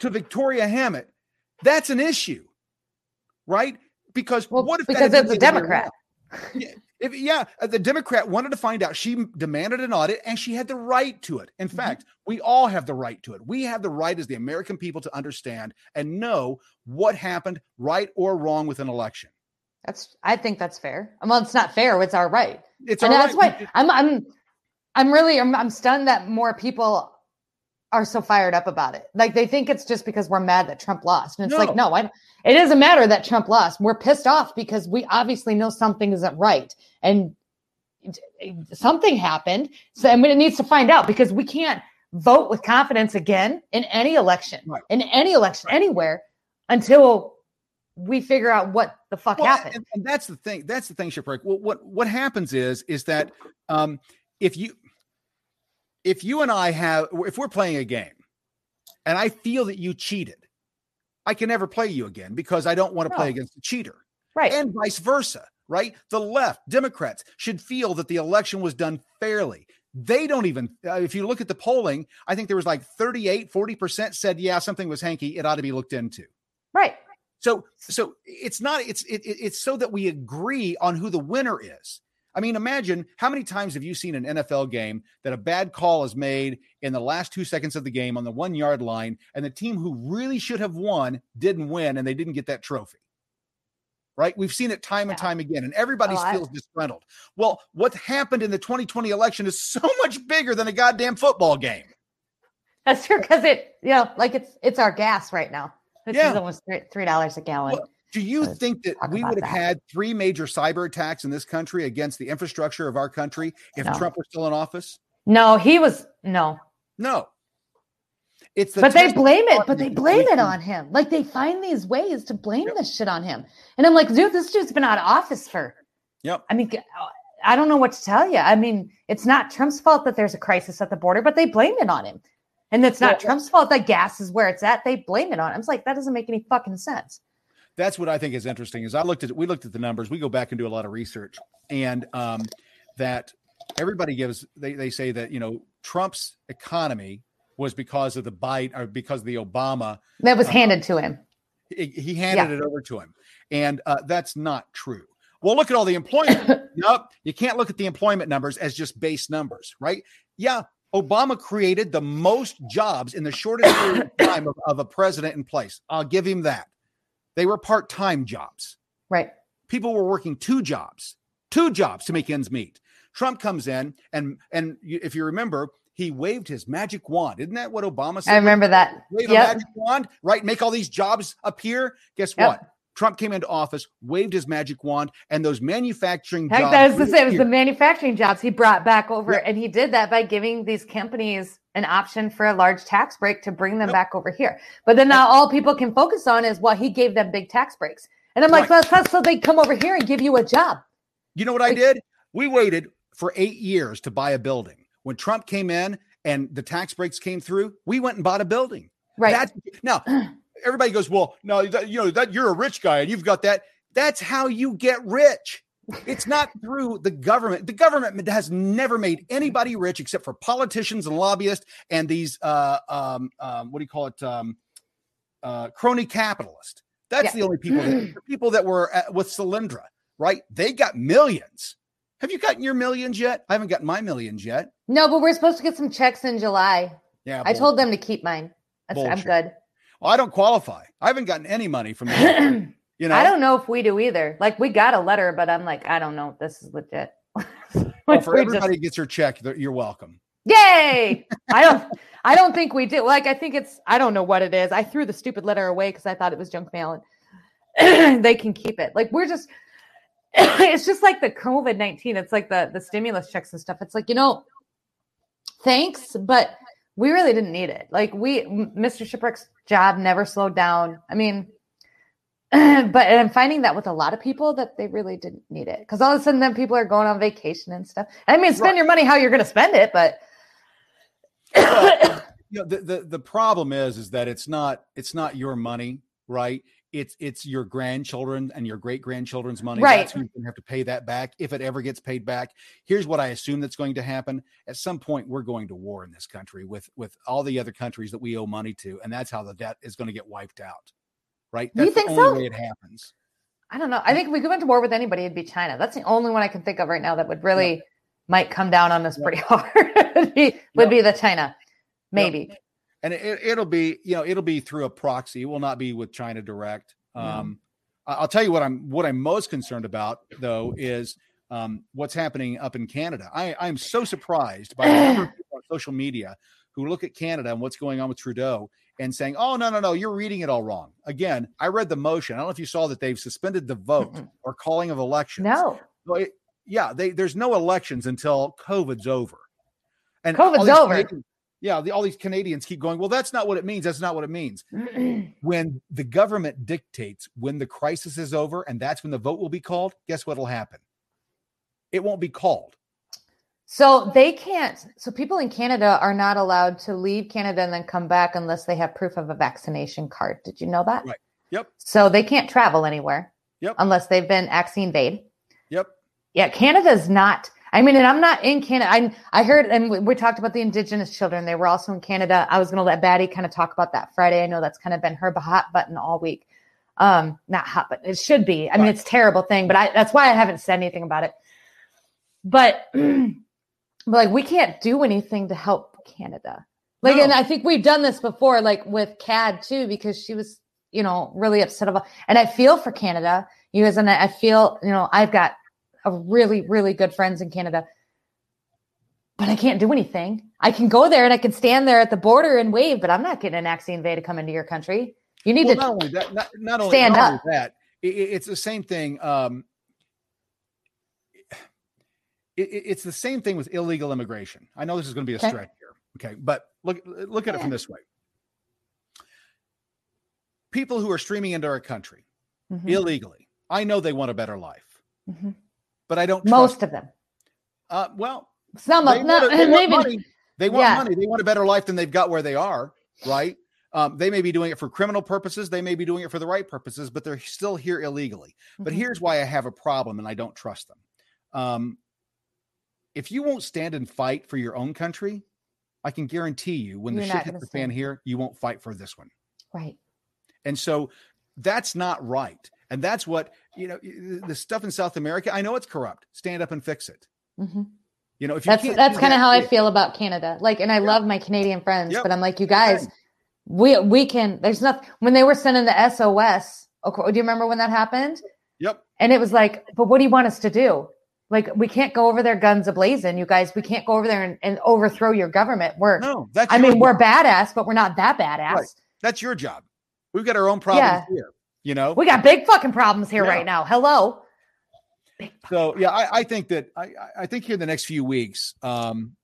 to Victoria Hammett, that's an issue right? Because well, what if because it's a Democrat? Yeah, if, yeah, uh, the Democrat wanted to find out. She demanded an audit, and she had the right to it. In mm-hmm. fact, we all have the right to it. We have the right as the American people to understand and know what happened, right or wrong, with an election. That's. I think that's fair. Well, it's not fair. It's our right. It's and that's right. why I'm. I'm. I'm really. I'm, I'm stunned that more people are so fired up about it. Like they think it's just because we're mad that Trump lost. And it's no. like, no, I, it doesn't matter that Trump lost. We're pissed off because we obviously know something isn't right. And something happened. So I mean, it needs to find out because we can't vote with confidence again in any election, right. in any election, right. anywhere until we figure out what the fuck well, happened. And, and, that's the thing. That's the thing, Shipwreck. Well, what, what happens is, is that um, if you, if you and I have, if we're playing a game and I feel that you cheated, I can never play you again because I don't want to no. play against a cheater. Right. And vice versa, right? The left, Democrats should feel that the election was done fairly. They don't even, uh, if you look at the polling, I think there was like 38, 40% said, yeah, something was hanky. It ought to be looked into. Right. So, so it's not, it's, it, it's so that we agree on who the winner is. I mean, imagine how many times have you seen an NFL game that a bad call is made in the last two seconds of the game on the one yard line, and the team who really should have won didn't win and they didn't get that trophy? Right? We've seen it time and time again, and everybody oh, feels I... disgruntled. Well, what happened in the 2020 election is so much bigger than a goddamn football game. That's true because it, you know, like it's it's our gas right now. This yeah. is almost three dollars a gallon. Well, do you think that we would have that. had three major cyber attacks in this country against the infrastructure of our country if no. Trump were still in office? No, he was no. No. It's the but they blame it, but they blame it on him. Like they find these ways to blame yep. this shit on him. And I'm like, dude, this dude's been out of office for. Yep. I mean, uh, I don't know what to tell you. I mean, it's not Trump's fault that there's a crisis at the border, but they blame it on him. And it's not Trump's fault that gas is where it's at. They blame it on him. It's like that doesn't make any fucking sense that's what I think is interesting. Is I looked at we looked at the numbers. We go back and do a lot of research, and um, that everybody gives they they say that you know Trump's economy was because of the Biden or because of the Obama that was uh, handed to him. He, he handed yeah. it over to him, and uh, that's not true. Well, look at all the employment. nope, you can't look at the employment numbers as just base numbers, right? Yeah, Obama created the most jobs in the shortest period of time of, of a president in place. I'll give him that. They were part time jobs. Right. People were working two jobs, two jobs to make ends meet. Trump comes in and and if you remember, he waved his magic wand. Isn't that what Obama said? I remember that. Wave yep. a magic wand, right? Make all these jobs appear. Guess yep. what? Trump came into office, waved his magic wand, and those manufacturing Heck, jobs. That was the same. It was the manufacturing jobs he brought back over, yep. and he did that by giving these companies an option for a large tax break to bring them yep. back over here. But then now all people can focus on is well, he gave them big tax breaks, and I'm like, right. that's so they come over here and give you a job. You know what like, I did? We waited for eight years to buy a building. When Trump came in and the tax breaks came through, we went and bought a building. Right That's, now, everybody goes, well, no, you know that you're a rich guy and you've got that. That's how you get rich. It's not through the government. The government has never made anybody rich except for politicians and lobbyists and these uh, um, um, what do you call it? Um, uh, crony capitalists. That's yeah. the only people that, the people that were at, with Solyndra, right? They got millions. Have you gotten your millions yet? I haven't gotten my millions yet. No, but we're supposed to get some checks in July. Yeah, I told them to keep mine. I'm good. Well, I don't qualify. I haven't gotten any money from. You know, I don't know if we do either. Like we got a letter, but I'm like, I don't know if this is legit. Well, for we just- everybody gets their check, you're welcome. Yay! I don't I don't think we do. Like I think it's I don't know what it is. I threw the stupid letter away because I thought it was junk mail and they can keep it. Like we're just it's just like the COVID nineteen. It's like the the stimulus checks and stuff. It's like, you know, thanks, but we really didn't need it. Like we Mr. Shipwreck's job never slowed down. I mean but I'm finding that with a lot of people that they really didn't need it because all of a sudden then people are going on vacation and stuff. I mean, spend Right. your money how you're going to spend it, but Well, you know, the, the the problem is is that it's not it's not your money, right? It's it's your grandchildren and your great grandchildren's money. Right. That's who's going to have to pay that back if it ever gets paid back. Here's what I assume that's going to happen. At some point, we're going to war in this country with with all the other countries that we owe money to, and that's how the debt is going to get wiped out. Right? You think the only so? way it happens. I don't know. I think if we go into war with anybody, it'd be China. That's the only one I can think of right now that would really might come down on us Yeah. pretty hard. would be, would Yep. be the China, maybe. and it, it'll be you know it'll be through a proxy it will not be with china direct um i'll tell you what i'm what i'm most concerned about though is um what's happening up in canada i i'm so surprised by the number of people on social media who look at canada and what's going on with trudeau and saying oh no no no you're reading it all wrong again i read the motion i don't know if you saw that they've suspended the vote or calling of elections No, it- yeah, they, there's no elections until COVID's over. And COVID's over. Canadian- yeah, the, all these Canadians keep going. Well, that's not what it means. That's not what it means. When the government dictates when the crisis is over, and that's when the vote will be called. Guess what'll happen? It won't be called. So they can't. So people in Canada are not allowed to leave Canada and then come back unless they have proof of a vaccination card. Did you know that? Right. Yep. So they can't travel anywhere. Yep. Unless they've been vaccine vade. Yep. Yeah, Canada's not. I mean, and I'm not in Canada. I I heard, and we, we talked about the Indigenous children. They were also in Canada. I was going to let Batty kind of talk about that Friday. I know that's kind of been her hot button all week. Um, not hot, but it should be. I mean, Right. it's a terrible thing, but I that's why I haven't said anything about it. But, but like, we can't do anything to help Canada. Like, No. and I think we've done this before, like with CAD too, because she was, you know, really upset about. And I feel for Canada, you guys, and I feel, you know, I've got a really, really good friends in Canada, but I can't do anything. I can go there and I can stand there at the border and wave, but I'm not getting an vaccine V to come into your country. You need Well, to. not only that, not, not only, stand not only up. that, it, it- it's the same thing. Um, it, it- it's the same thing with illegal immigration. I know this is going to be a Okay. stretch here, okay, but look look at it from this way: people who are streaming into our country Mhm, illegally, I know they want a better life, mhm. but I don't trust. Most of them. uh, well, Some of want, not, they want money. They want Yeah. money. They want a better life than they've got where they are, right? Um, they may be doing it for criminal purposes. They may be doing it for the right purposes, but they're still here illegally. But Mhm. here's why I have a problem and I don't trust them. Um, if you won't stand and fight for your own country, I can guarantee you when the You're shit hits the fan here, you won't fight for this one. right. And so that's not right. And that's what, you know, the stuff in South America, I know it's corrupt. Stand up and fix it. Mhm. You know, if you That's that's kind of how I feel about Canada. Like, and I love my Canadian friends, Yep. but I'm like, you guys, we we can. There's nothing. When they were sending the SOS, okay, do you remember when that happened? Yep. And it was like, but what do you want us to do? Like, we can't go over there guns ablazing, you guys. We can't go over there and, and overthrow your government. We're, No, that's I mean, we're job. badass, but we're not that badass. Right. that's your job. We've got our own problems Yeah. here, you know. We got big fucking problems here Yeah. right now. Hello. So yeah, I, I think that I, I- think here in the next few weeks, um,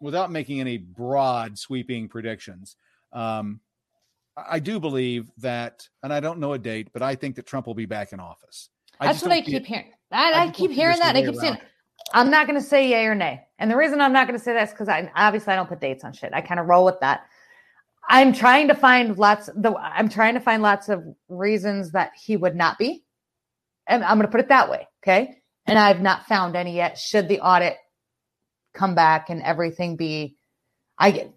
without making any broad sweeping predictions, um, I do believe that, and I don't know a date, but I think that Trump will be back in office. I That's just what I keep it- hearing. I I, keep hearing that. I keep saying. I'm not going to say yay or nay. And the reason I'm not going to say that is because I obviously I don't put dates on shit. I kind of roll with that. I'm trying to find lots. The I'm trying to find lots of reasons that he would not be, and I'm going to put it that way. Okay, and I've not found any yet. Should the audit come back and everything be, I get,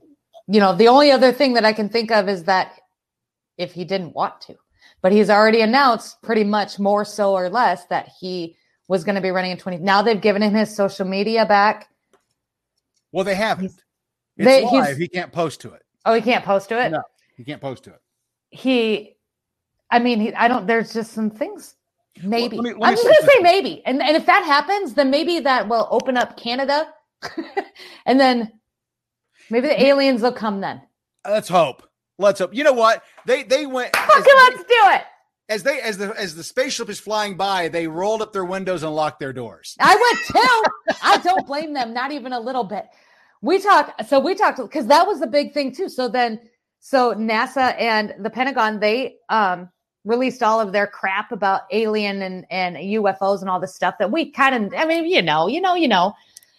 you know, the only other thing that I can think of is that if he didn't want to, but he's already announced pretty much more so or less that he was going to be running in 20. Now they've given him his social media back. Well, they haven't. It's they- live. He can't post to it. Oh, he can't post to it. No. He can't post to it. He, I mean, he, I don't. There's just some things. Maybe let me- let I'm just gonna say maybe, and and if that happens, then maybe that will open up Canada, and then maybe the aliens will come then. Let's hope. Let's hope. You know what? They they went Okay, let's do it. As they as the as the spaceship is flying by, they rolled up their windows and locked their doors. I would too. I don't blame them, not even a little bit. We talked, so we talked because that was the big thing too. So then, so NASA and the Pentagon they um released all of their crap about alien and and UFOs and all this stuff that we kind of, I mean, you know, you know, you know,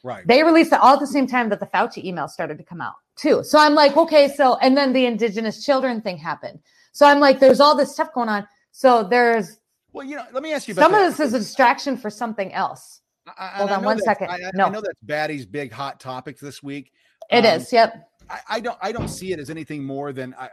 Right. they released it all at the same time that the Fauci email started to come out too. So I'm like, okay, so and then the indigenous children thing happened. So I'm like, there's all this stuff going on. So there's Well, you know, let me ask you some of this is a distraction for something else. I- I- Hold on one second. I, No. I know that's Batty's big hot topic this week. It Um, is, yep. I, don't I don't see it as anything more than I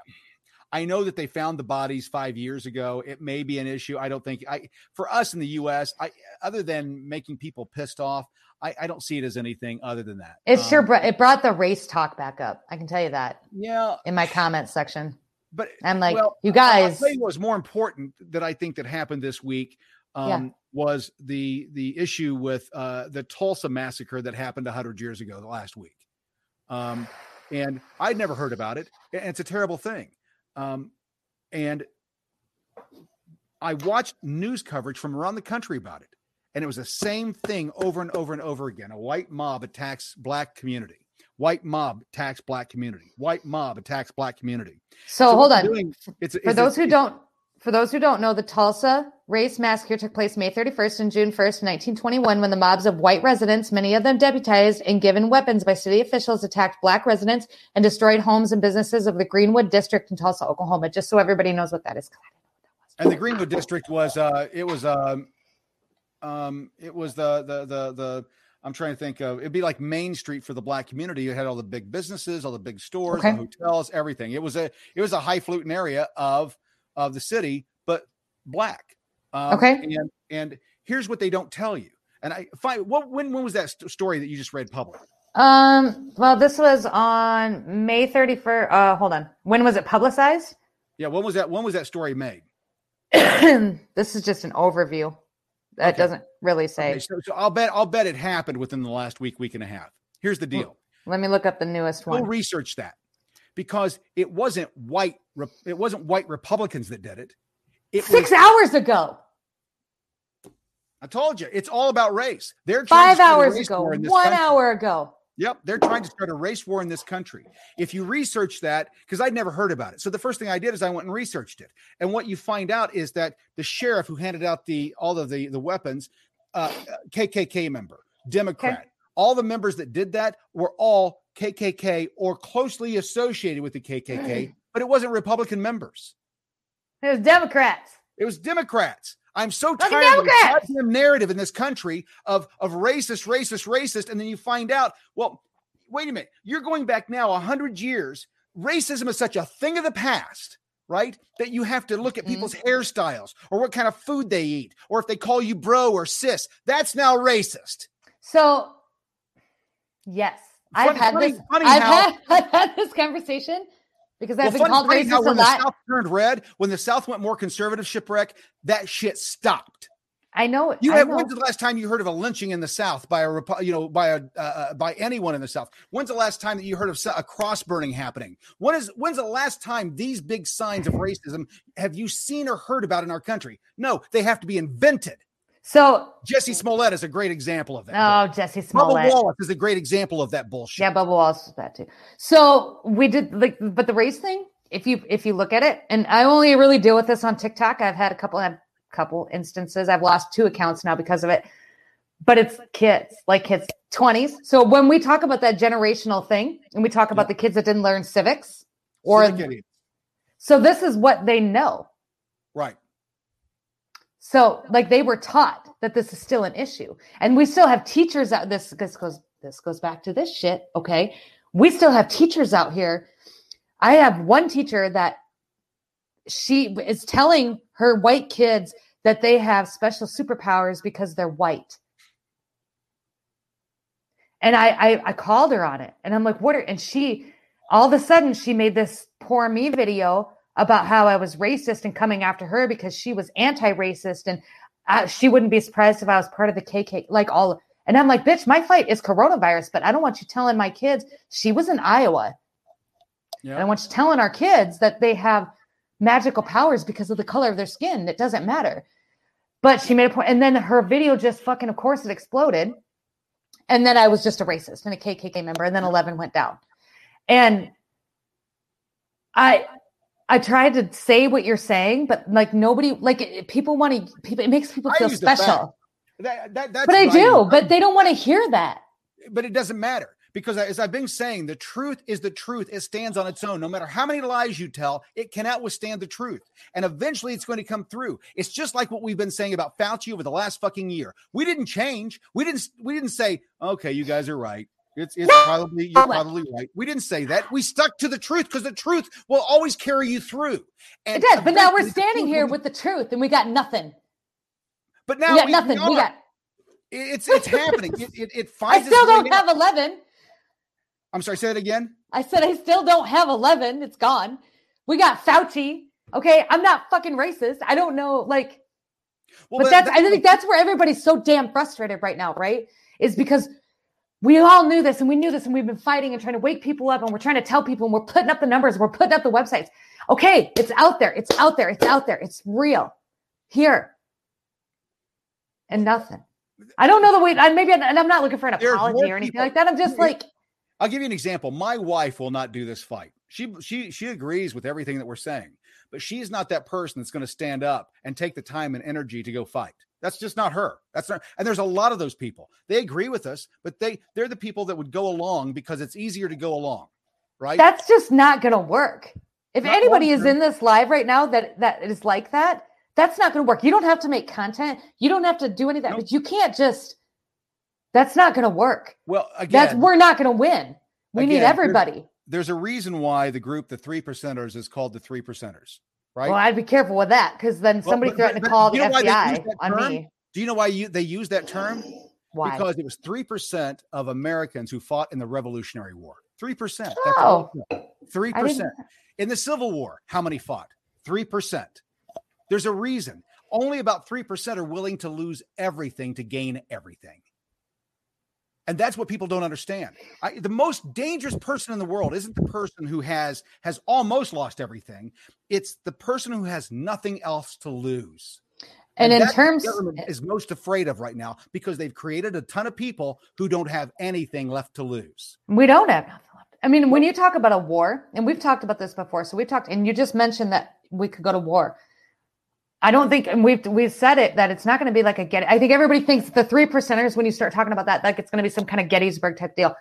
I know that they found the bodies five years ago. It may be an issue. I don't think I for us in the US, I other than making people pissed off, I, I don't see it as anything other than that. It sure Um, brought it brought the race talk back up. I can tell you that yeah, in my comments section. But I'm like, well, you I- I'll guys, tell you what's more important that I think that happened this week um, Yeah. was the the issue with uh, the Tulsa massacre that happened hundred years ago last week, um, and I'd never heard about it. and It's a terrible thing, um, and I watched news coverage from around the country about it, and it was the same thing over and over and over again. A white mob attacks black community. White mob attacks black community. White mob attacks black community. so, So hold on. doing- it's, For those who don't for those who don't know, the Tulsa race massacre took place May 31st and June 1st, 1921, when the mobs of white residents, many of them deputized and given weapons by city officials, attacked black residents and destroyed homes and businesses of the Greenwood district in Tulsa, Oklahoma. Just so everybody knows what that is. and the Greenwood district was uh it was um um it was the the the the I'm trying to think of it'd be like Main Street for the black community. It had all the big businesses, all the big stores, the hotels, everything. It was a it was a highfalutin area of of the city, but black. Um, Okay. And and here's what they don't tell you. And I find what when when was that st- story that you just read public? Um, well, this was on May 31st. Uh, hold on. When was it publicized? Yeah, when was that? When was that story made? this is just an overview. That Okay. doesn't really say. Okay, so, so I'll bet I'll bet it happened within the last week, week and a half. Here's the deal. Let me look up the newest one. One. research that because it wasn't white. It wasn't white Republicans that did it. It Six was, hours ago. I told you, it's all about race. They're Five hours ago. war in this One country. hour ago. Yep, they're trying to start a race war in this country. If you research that, because I'd never heard about it, so the first thing I did is I went and researched it. And what you find out is that the sheriff who handed out the all of the the weapons, uh, KKK member, Democrat, all the members that did that were all KKK or closely associated with the KKK, but it wasn't Republican members. It was Democrats. It was Democrats. I'm so Fucking tired of the goddamn narrative in this country of of racist, racist, racist, and then you find out, well, wait a minute, you're going back now a hundred years. Racism is such a thing of the past, right? That you have to look at Mhm. people's hairstyles or what kind of food they eat, or if they call you bro or sis. That's now racist. So, yes, I've had funny- this. funny I've, had, I've had this conversation because I've Well, called how racist a when the. South turned red, when the South went more conservative, shipwreck, that shit stopped. I know. it- You I have know. when's the last time you heard of a lynching in the South by a you know by a uh, uh, by anyone in the South? When's the last time that you heard of a cross burning happening? When is when's the last time these big signs of racism have you seen or heard about in our country? No, they have to be invented. So, Jesse Smollett is a great example of that. oh, Jesse Bubba Smollett. Wallace is a great example of that bullshit. Yeah, Bubba Wallace bad too. So we did like, but the race thing. If you if you look at it, and I only really deal with this on TikTok. I've had a couple have couple instances. I've lost two accounts now because of it. But it's kids, like kids, twenties. So when we talk about that generational thing, and we talk about the kids that didn't learn civics, or so this is what they know. right. So like they were taught that this is still an issue. And we still have teachers out this this goes this goes back to this shit, okay? We still have teachers out here. I have one teacher that she is telling her white kids that they have special superpowers because they're white. And I, I I called her on it, and I'm like, what? Are, and she all of a sudden she made this poor me video about how I was racist and coming after her because she was anti-racist and uh, she wouldn't be surprised if I was part of the KK. Like all, and I'm like, bitch, my fight is coronavirus, but I don't want you telling my kids she was in Iowa. Yeah. And I want you telling our kids that they have magical powers because of the color of their skin. It doesn't matter. But she made a point, and then her video just fucking, of course, it exploded. And then I was just a racist and a KKK member, and then 11 went down. And I, I tried to say what you're saying, but like nobody, like people want to, people, it makes people feel special. That, that, that's but I do, but they don't want to hear that. But it doesn't matter because as I've been saying, the truth is the truth. It stands on its own. No matter how many lies you tell, it cannot withstand the truth. And eventually it's going to come through. It's just like what we've been saying about Fauci over the last fucking year. We didn't change. We didn't, we didn't say, okay, you guys are right. It's, it's probably you're probably right. We didn't say that. We stuck to the truth because the truth will always carry you through. And it does, but now we're standing here with the truth, and we got nothing. But now we got we, nothing. We, we, got. It's it's happening. It it, it finds. I still don't have eleven. I'm sorry. Say that again. I said I still don't have eleven. It's gone. We got Fauci. Okay, I'm not fucking racist. I don't know, like. Well, but that's, that's I think that's where everybody's so damn frustrated right now, right? Is because we all knew this and we knew this and we've been fighting and trying to wake people up and we're trying to tell people and we're putting up the numbers, and we're putting up the websites. Okay, it's out there, it's out there, it's out there, it's real. Here. And nothing. I don't know the way, I maybe, and I'm not looking for an apology or anything people, like that. I'm just like, I'll give you an example. My wife will not do this fight. She she she agrees with everything that we're saying, but she's not that person that's going to stand up and take the time and energy to go fight. That's just not her. That's not, and there's a lot of those people. They agree with us, but they they're the people that would go along because it's easier to go along, right? That's just not going to work. If not anybody is in this live right now that that is like that, that's not going to work. You don't have to make content. You don't have to do any of that, nope. but you can't just. That's not going to work. Well, again, that's we're not going to win. We again, need everybody. There's, there's a reason why the group, the three percenters, is called the three percenters right? Well, I'd be careful with that because then somebody well, but, threatened but, to call the FBI on me. Do you know why you, they use that term? Why? Because it was 3% of Americans who fought in the Revolutionary War. 3%. Oh. 3%. In the Civil War, how many fought? 3%. There's a reason. Only about 3% are willing to lose everything to gain everything. And that's what people don't understand. I, the most dangerous person in the world isn't the person who has has almost lost everything. It's the person who has nothing else to lose. And, and in terms is most afraid of right now because they've created a ton of people who don't have anything left to lose. We don't have nothing left. I mean, when you talk about a war, and we've talked about this before, so we've talked, and you just mentioned that we could go to war. I don't think, and we've we've said it that it's not going to be like a get. I think everybody thinks the three percenters when you start talking about that, like it's going to be some kind of Gettysburg type deal,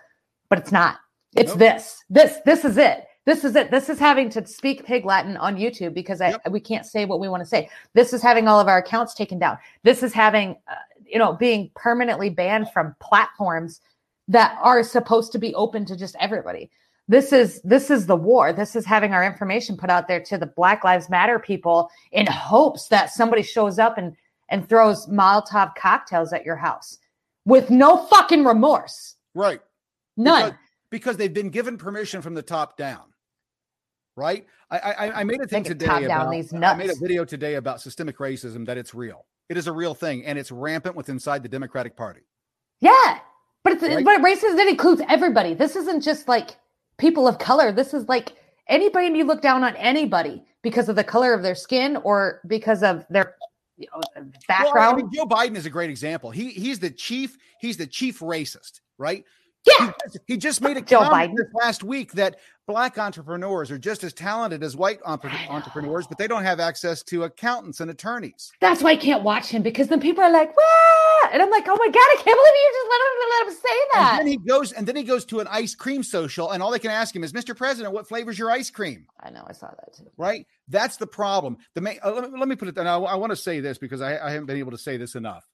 but it's not. It's nope. this. This. This is it. This is it. This is having to speak pig Latin on YouTube because I, yep. we can't say what we want to say. This is having all of our accounts taken down. This is having, uh, you know, being permanently banned from platforms that are supposed to be open to just everybody. This is this is the war. This is having our information put out there to the Black Lives Matter people in hopes that somebody shows up and and throws Molotov cocktails at your house with no fucking remorse. Right. None. Because, because they've been given permission from the top down right? I I, I made a thing today about these nuts. I made a video today about systemic racism that it's real. It is a real thing, and it's rampant with inside the Democratic Party. Yeah, but it's right? but racism that includes everybody. This isn't just like people of color. This is like anybody you look down on anybody because of the color of their skin or because of their you know, background. Well, I mean, Joe Biden is a great example. He he's the chief. He's the chief racist, right? Yeah. He, he just made a Joe comment Biden. last week that black entrepreneurs are just as talented as white entrepreneurs, but they don't have access to accountants and attorneys. That's why I can't watch him because then people are like, "What?" And I'm like, "Oh my god, I can't believe you just let him, let him say that." And then he goes, and then he goes to an ice cream social, and all they can ask him is, "Mr. President, what flavor's your ice cream?" I know, I saw that too. Right, that's the problem. The main. Uh, let, me, let me put it. And I, I want to say this because I, I haven't been able to say this enough.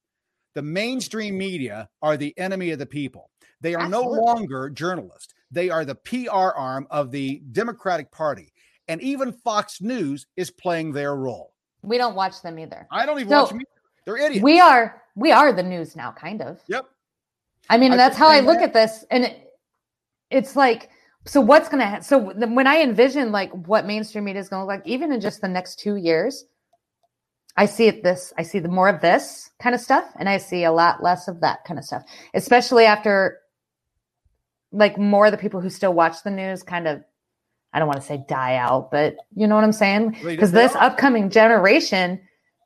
The mainstream media are the enemy of the people. They are Absolutely. no longer journalists. They are the PR arm of the Democratic Party. And even Fox News is playing their role. We don't watch them either. I don't even so watch them. Either. They're idiots. We are we are the news now, kind of. Yep. I mean, I that's how I look that. at this, and it, it's like, so what's going to happen? So when I envision like what mainstream media is going to look like, even in just the next two years, I see it this, I see the more of this kind of stuff, and I see a lot less of that kind of stuff, especially after like more of the people who still watch the news kind of I don't want to say die out, but you know what I'm saying? Because this upcoming generation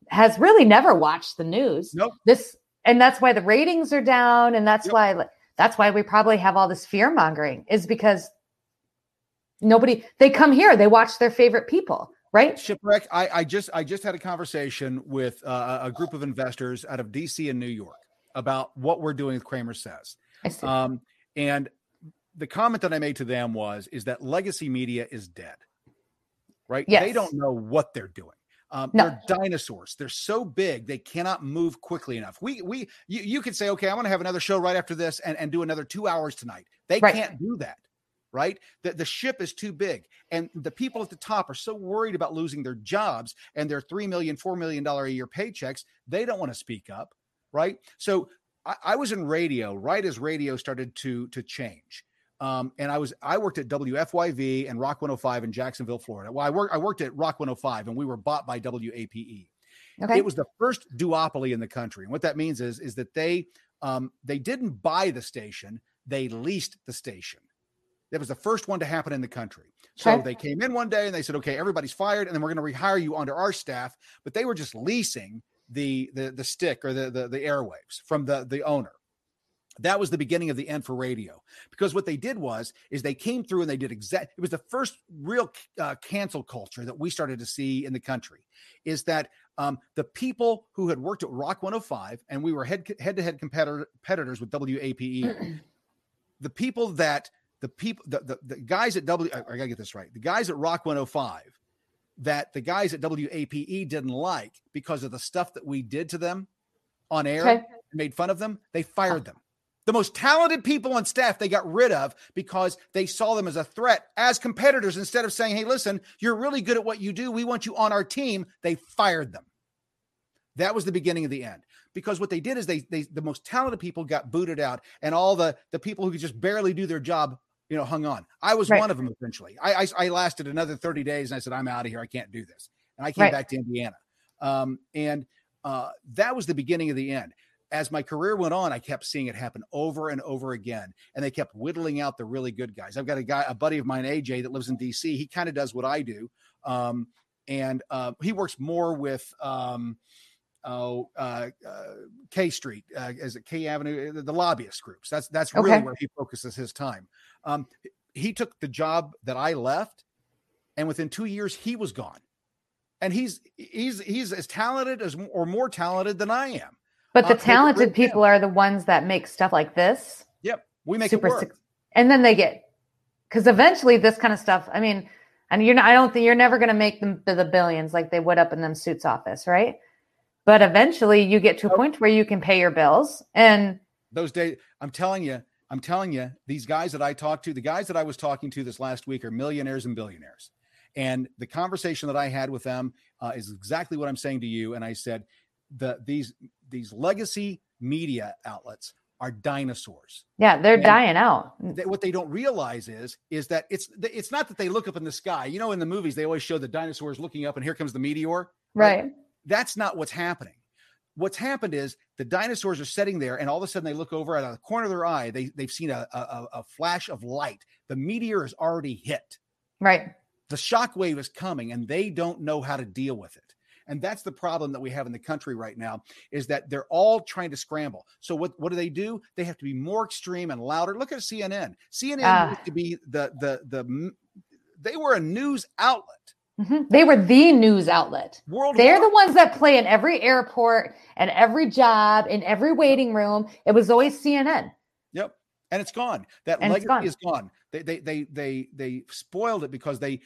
has really never watched the news. Nope. This and that's why the ratings are down, and that's yep. why that's why we probably have all this fear mongering is because nobody they come here, they watch their favorite people, right? Shipwreck. I, I just I just had a conversation with uh, a group of investors out of DC and New York about what we're doing with Kramer says. I see. Um, and the comment that I made to them was is that legacy media is dead. Right? Yes. They don't know what they're doing. Um, no. They're dinosaurs. They're so big they cannot move quickly enough. We we you, you could say, okay, I want to have another show right after this and, and do another two hours tonight. They right. can't do that. Right? The, the ship is too big. And the people at the top are so worried about losing their jobs and their three million, four million dollar a year paychecks, they don't want to speak up. Right. So I, I was in radio right as radio started to to change. Um, and I was I worked at WFYV and Rock 105 in Jacksonville, Florida. Well, I worked I worked at Rock 105 and we were bought by WAPE. Okay. It was the first duopoly in the country. And what that means is is that they um, they didn't buy the station, they leased the station. That was the first one to happen in the country. So okay. they came in one day and they said, "Okay, everybody's fired, and then we're going to rehire you onto our staff." But they were just leasing the the the stick or the the, the airwaves from the the owner that was the beginning of the end for radio because what they did was is they came through and they did exact it was the first real uh, cancel culture that we started to see in the country is that um, the people who had worked at rock 105 and we were head head to head competitors with wape the people that the people the, the, the guys at w i gotta get this right the guys at rock 105 that the guys at wape didn't like because of the stuff that we did to them on air okay. made fun of them they fired them the most talented people on staff they got rid of because they saw them as a threat as competitors instead of saying, hey, listen, you're really good at what you do. We want you on our team. They fired them. That was the beginning of the end. Because what they did is they, they the most talented people got booted out, and all the the people who could just barely do their job, you know, hung on. I was right. one of them eventually. I, I, I lasted another 30 days and I said, I'm out of here. I can't do this. And I came right. back to Indiana. Um, and uh, that was the beginning of the end as my career went on, I kept seeing it happen over and over again. And they kept whittling out the really good guys. I've got a guy, a buddy of mine, AJ, that lives in DC. He kind of does what I do. Um, and uh, he works more with um, oh, uh, uh, K Street, uh, as a K Avenue, the, the, lobbyist groups. That's that's really okay. where he focuses his time. Um, he took the job that I left, and within two years, he was gone. And he's he's he's as talented as or more talented than I am. But the talented people are the ones that make stuff like this. Yep, we make super, work. and then they get because eventually this kind of stuff. I mean, and you're not, I don't think you're never going to make them the billions like they would up in them suits office, right? But eventually, you get to a point where you can pay your bills and those days. I'm telling you, I'm telling you, these guys that I talked to, the guys that I was talking to this last week are millionaires and billionaires. And the conversation that I had with them uh, is exactly what I'm saying to you. And I said, the these these legacy media outlets are dinosaurs. Yeah, they're and dying out. They, what they don't realize is is that it's it's not that they look up in the sky. You know, in the movies they always show the dinosaurs looking up and here comes the meteor. Right. That's not what's happening. What's happened is the dinosaurs are sitting there, and all of a sudden they look over at the corner of their eye. They they've seen a, a, a flash of light. The meteor is already hit. Right. The shock wave is coming, and they don't know how to deal with it. And that's the problem that we have in the country right now is that they're all trying to scramble. So what, what do they do? They have to be more extreme and louder. Look at CNN. CNN uh, used to be the the the they were a news outlet. Mm-hmm. They were the news outlet. World They're the ones that play in every airport and every job, in every waiting room. It was always CNN. Yep. And it's gone. That and legacy gone. is gone. They, they they they they spoiled it because they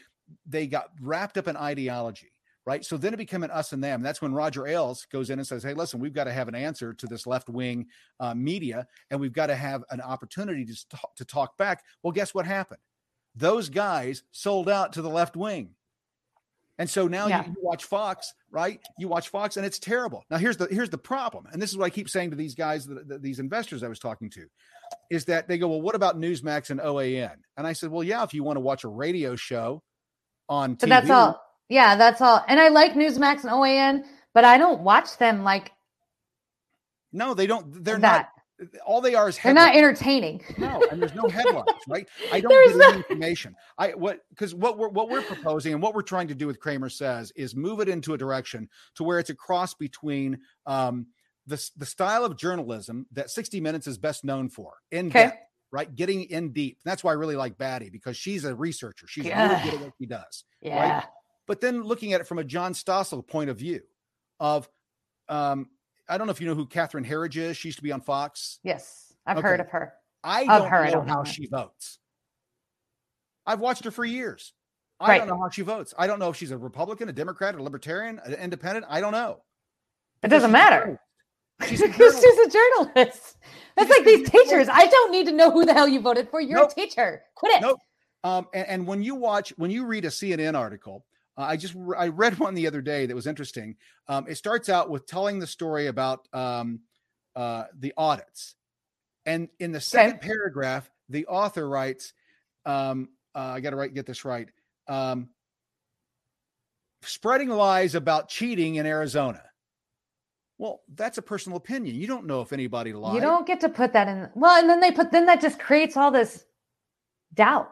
they got wrapped up in ideology right? So then it became an us and them. That's when Roger Ailes goes in and says, "Hey, listen, we've got to have an answer to this left wing uh, media, and we've got to have an opportunity to talk, to talk back." Well, guess what happened? Those guys sold out to the left wing, And so now Yeah. you, you watch Fox, right? You watch Fox, and it's terrible. Now here's the here's the problem, and this is what I keep saying to these guys, that, that- these investors I was talking to, is that they go, well, what about Newsmax and OAN? And I said, well, yeah, if you want to watch a radio show on But TV, that's all. Yeah, that's all. And I like Newsmax and OAN, but I don't watch them like No, they don't. They're that. not. All they are is They're not entertaining. No, and there's no headlines, right? I don't There's get no- information. I what because what we're what we're proposing and what we're trying to do with Kramer says is move it into a direction to where it's a cross between um the the style of journalism that 60 Minutes is best known for, in Okay. depth, right? Getting in deep. That's why I really like Batty because she's a researcher. She's really Yeah. good at what she does. Yeah. But then looking at it from a John Stossel point of view, of um, I don't know if you know who Catherine Herridge is. She used to be on Fox. Yes. I've Okay. heard of her. I don't her, I know don't know how she votes. I've watched her for years. I Right. don't know how she votes. I don't know if she's a Republican, a Democrat, a Libertarian, an Independent. I don't know. It doesn't She's matter. journalist. She's a she's a journalist. That's like these teachers. I don't need to know who the hell you voted for. You're Nope. a teacher. Quit it. Nope. Um, and, and when you watch, when you read a CNN article, uh, I just I read one the other day that was interesting. Um, it starts out with telling the story about um, uh, the audits, and in the second paragraph, the author writes, um, uh, "I got to write get this right." Um, spreading lies about cheating in Arizona. Well, that's a personal opinion. You don't know if anybody lied. You don't get to put that in. Well, and then they put, then that just creates all this doubt.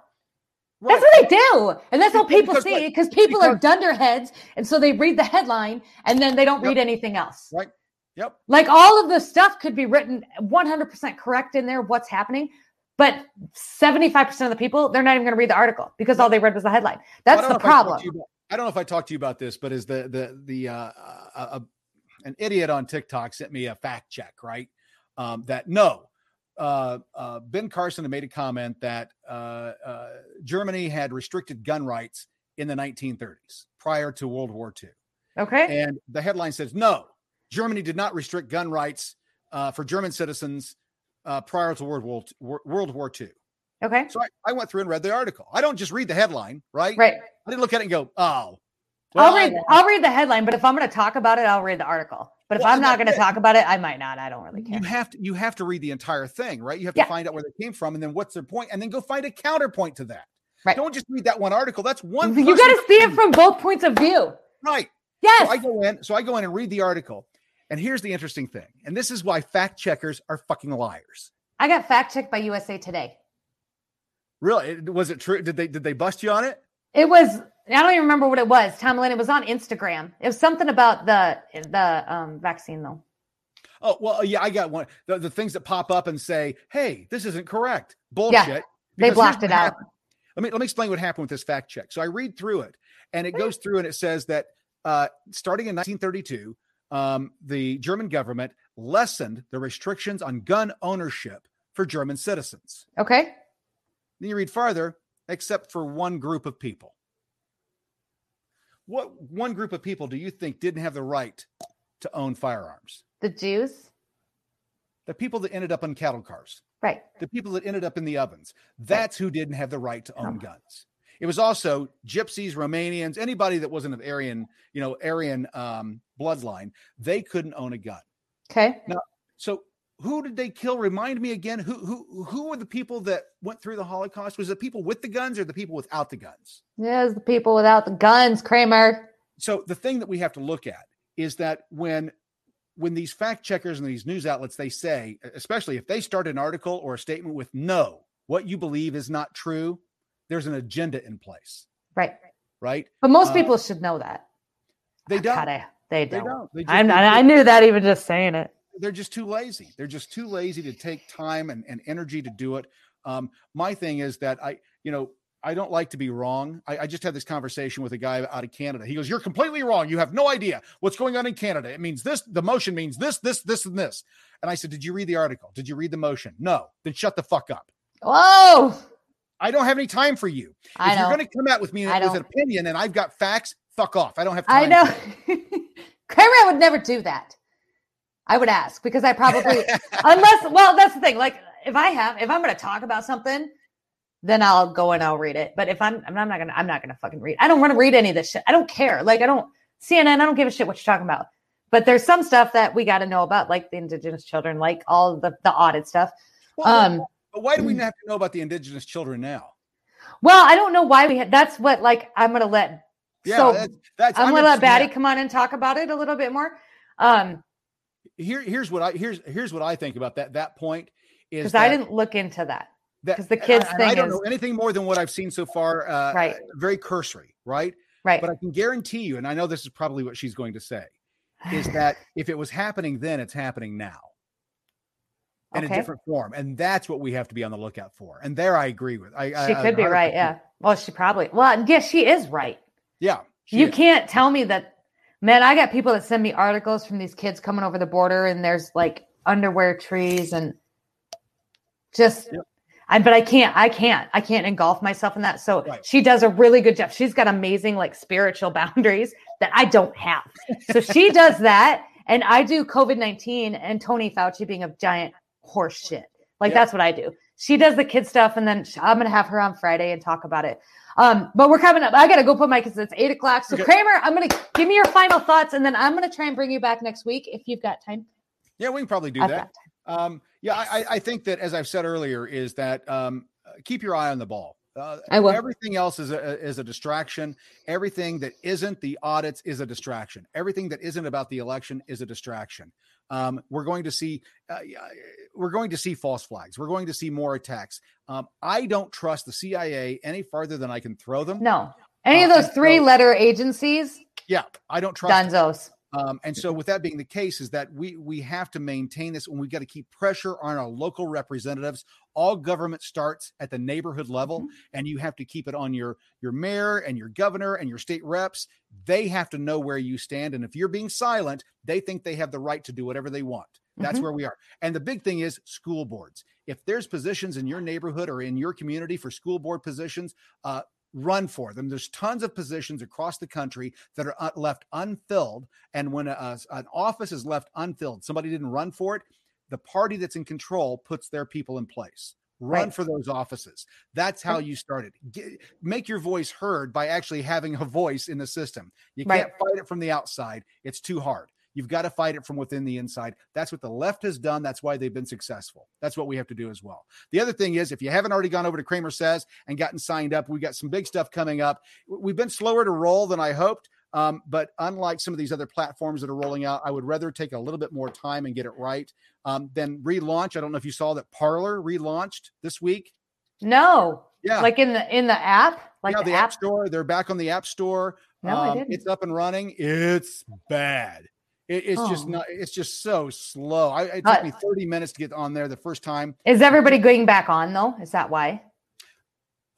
That's what they do. And that's how Because- people because see what? it because people are dunderheads. And so they read the headline and then they don't Yep. read anything else. Right. Yep. Like all of the stuff could be written 100% correct in there, what's happening. But 75% of the people, they're not even going to read the article because all they read was the headline. That's the if I problem. about- I don't know if I talked to you about this, but is the the the uh, uh, uh, an idiot on TikTok sent me a fact check, right? Um, that no, uh, uh, Ben Carson had made a comment that uh, uh, Germany had restricted gun rights in the 1930s prior to World War II, Okay. and the headline says no, Germany did not restrict gun rights uh, for German citizens uh, prior to World War War, World War II. Okay. So I, I went through and read the article. I don't just read the headline, right? Right. I didn't look at it and go, oh. I'll read I'll read the headline, but if I'm going to talk about it, I'll read the article. But if Well, I'm not going to talk about it, I might not. I don't really care. you have to you have to read the entire thing, right? You have to Yeah. find out where they came from and then what's their point, and then go find a counterpoint to that. Right. Don't just read that one article. That's one. Thing. You got to see it from both points of view. right. Yes. So I go in, so I go in and read the article. And here's the interesting thing. And this is why fact checkers are fucking liars. I got fact checked by USA Today. Really? Was it true? Did they did they bust you on it? It was I don't even remember what it was. Tom Lynn, it was on Instagram. It was something about the the um, vaccine though. Oh, well, yeah, I got one. The, the things that pop up and say, hey, this isn't correct. Bullshit. They blocked it out. happened. Let me let me explain what happened with this fact check. So I read through it, and it goes through and it says that uh, starting in 1932, um, the German government lessened the restrictions on gun ownership for German citizens. Okay. Then you read farther, except for one group of people. What one group of people do you think didn't have the right to own firearms? The Jews. The people that ended up on cattle cars. Right. the people that ended up in the ovens. That's who didn't have the right to own Oh. guns. It was also gypsies, Romanians, anybody that wasn't of Aryan, you know, Aryan um, bloodline. They couldn't own a gun. Okay. So who did they kill? Remind me again. Who who who were the people that went through the Holocaust? Was it people with the guns or the people without the guns? Yes, the people without the guns, Kramer. So the thing that we have to look at is that when when these fact checkers and these news outlets they say, especially if they start an article or a statement with no, what you believe is not true, there's an agenda in place, Right. right? But most Uh, people should know that. They don't. God, I- they They don't. don't. They just, they- I knew that even just saying it. They're just too lazy. They're just too lazy to take time and, and energy to do it. Um, my thing is that I, you know, I don't like to be wrong. I, I just had this conversation with a guy out of Canada. He goes, You're completely wrong. You have no idea what's going on in Canada. It means this, the motion means this, this, this, and this. And I said, Did you read the article? Did you read the motion? No. Then shut the fuck up. Oh, I don't have any time for you. I if you're going to come out with me I with an opinion and I've got facts, fuck off. I don't have time. I know. Kramer would never do that. I would ask because I probably, unless, well, that's the thing. Like, if I have, if I'm going to talk about something then I'll go and I'll read it. But if I'm, I'm not gonna, I'm not gonna fucking read. I don't want to read any of this shit. I don't care. Like I don't CNN. I don't give a shit what you're talking about. But there's some stuff that we got to know about, like the indigenous children, like all the the audit stuff. Well, um, but why do we have to know about the indigenous children now? Well, I don't know why we had. That's what like I'm gonna let. Yeah, so that's, that's I'm, gonna let Batty come on and talk about it a little bit more. Um, here, here's what I here's here's what I think about that that point is because I didn't look into that because the kids I, I don't is, know anything more than what I've seen so far. Uh, right, very cursory, right, right. But I can guarantee you, and I know this is probably what she's going to say, is that if it was happening then, it's happening now in okay. a different form, and that's what we have to be on the lookout for. And there, I agree with. I, she I, could be right. Yeah. Well, she probably. Well, yes, she is right. Yeah. You is. can't tell me that. Man, I got people that send me articles from these kids coming over the border, and there's like underwear trees and just. Yep. I, but I can't, I can't, I can't engulf myself in that. So Right. she does a really good job. She's got amazing like spiritual boundaries that I don't have. So she does that. And I do COVID 19 and Tony Fauci being a giant horse shit. Like Yeah. that's what I do. She does the kid stuff. And then I'm going to have her on Friday and talk about it. Um, but we're coming up. I got to go put my because It's eight o'clock. So Okay. Kramer, I'm going to give me your final thoughts. And then I'm going to try and bring you back next week if you've got time. Yeah, we can probably do I've that. Um, yeah, I, I- think that as I've said earlier, is that um, keep your eye on the ball. Uh, I will. Everything else is a is a distraction. Everything that isn't the audits is a distraction. Everything that isn't about the election is a distraction. Um, we're going to see uh, we're going to see false flags. We're going to see more attacks. Um, I don't trust the CIA any farther than I can throw them. No. Any of Uh, those three so- letter agencies, Yeah, I don't trust. them. Dunzos. Um, and so, with that being the case, is that we we have to maintain this, and we've got to keep pressure on our local representatives. All government starts at the neighborhood level, and you have to keep it on your your mayor and your governor and your state reps. They have to know where you stand, and if you're being silent, they think they have the right to do whatever they want. That's Mhm. where we are. And the big thing is school boards. If there's positions in your neighborhood or in your community for school board positions, uh, run for them. There's tons of positions across the country that are uh, left unfilled. And when a, a- an office is left unfilled, somebody didn't run for it, the party that's in control puts their people in place. Run Right. for those offices. That's how you started. Get, make your voice heard by actually having a voice in the system. You Right. can't fight it from the outside. It's too hard. You've got to fight it from within the inside. That's what the left has done. That's why they've been successful. That's what we have to do as well. The other thing is, if you haven't already gone over to Kramer Says and gotten signed up, we got some big stuff coming up. We've been slower to roll than I hoped. Um, but unlike some of these other platforms that are rolling out, I would rather take a little bit more time and get it right um, than relaunch. I don't know if you saw that Parler relaunched this week. No. Yeah. Like in the in the app? Like yeah, the, the app app? store. They're back on the app store. No, I Um, didn't. It's up and running. It's bad. It, it's just Oh. not. It's just so slow. I, it took Uh, me 30 minutes to get on there the first time. Is everybody going back on though? Is that why?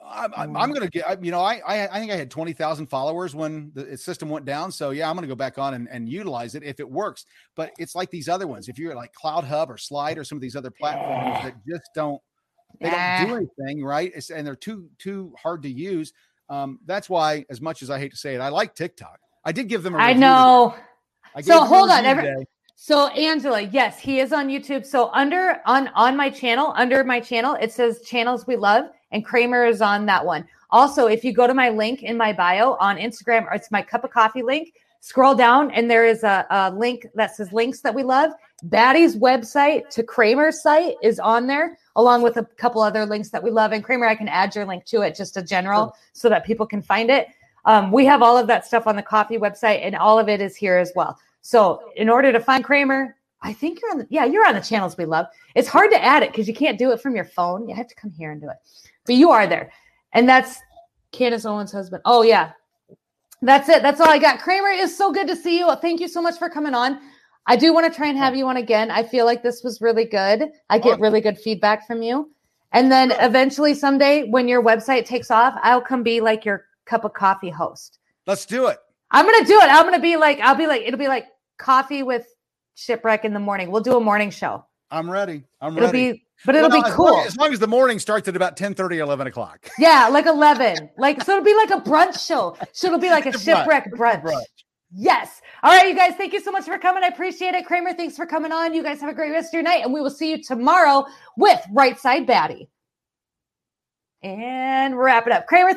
I'm, I'm, Mm. I'm gonna get. You know, I I, I think I had 20,000 followers when the system went down. So yeah, I'm gonna go back on and, and utilize it if it works. But it's like these other ones. If you're like CloutHub or Slide or some of these other platforms that just don't they Nah. don't do anything right it's, and they're too too hard to use um that's why as much as i hate to say it i like tiktok i did give them a I know. I So gave them a hold on, every- today. So Angela, yes, he is on YouTube. So under on on my channel, under my channel, it says channels we love, and Kramer is on that one. Also, if you go to my link in my bio on Instagram, or it's my cup of coffee link, scroll down and there is a, a link that says links that we love. Batty's website to Kramer's site is on there, along with a couple other links that we love. And Kramer, I can add your link to it, just a general, so that people can find it. Um, we have all of that stuff on the coffee website, and all of it is here as well. So, in order to find Kramer, I think you're on the yeah, you're on the channels we love. It's hard to add it because you can't do it from your phone. You have to come here and do it. But you are there. And that's Candace Owens' husband. Oh, yeah. That's it. That's all I got. Kramer, it's so good to see you. Thank you so much for coming on. I do want to try and have you on again. I feel like this was really good. I get really good feedback from you. And then eventually someday when your website takes off, I'll come be like your cup of coffee host. let's do it I'm gonna do it. I'm gonna be like, I'll be like, it'll be like coffee with shipwreck in the morning. We'll do a morning show. i'm ready i'm ready. It'll ready be, but it'll Well, be as cool. long, as long as the morning starts at about 10 30 11 o'clock yeah, like 11. Like, so it'll be like a brunch show. So it'll be like a It's a brunch. shipwreck brunch. Brunch. Yes. All right, you guys, thank you so much for coming. I appreciate it. Kramer, thanks for coming on. You guys have a great rest of your night, and we will see you tomorrow with Right Side Batty. And wrap it up. Kramer,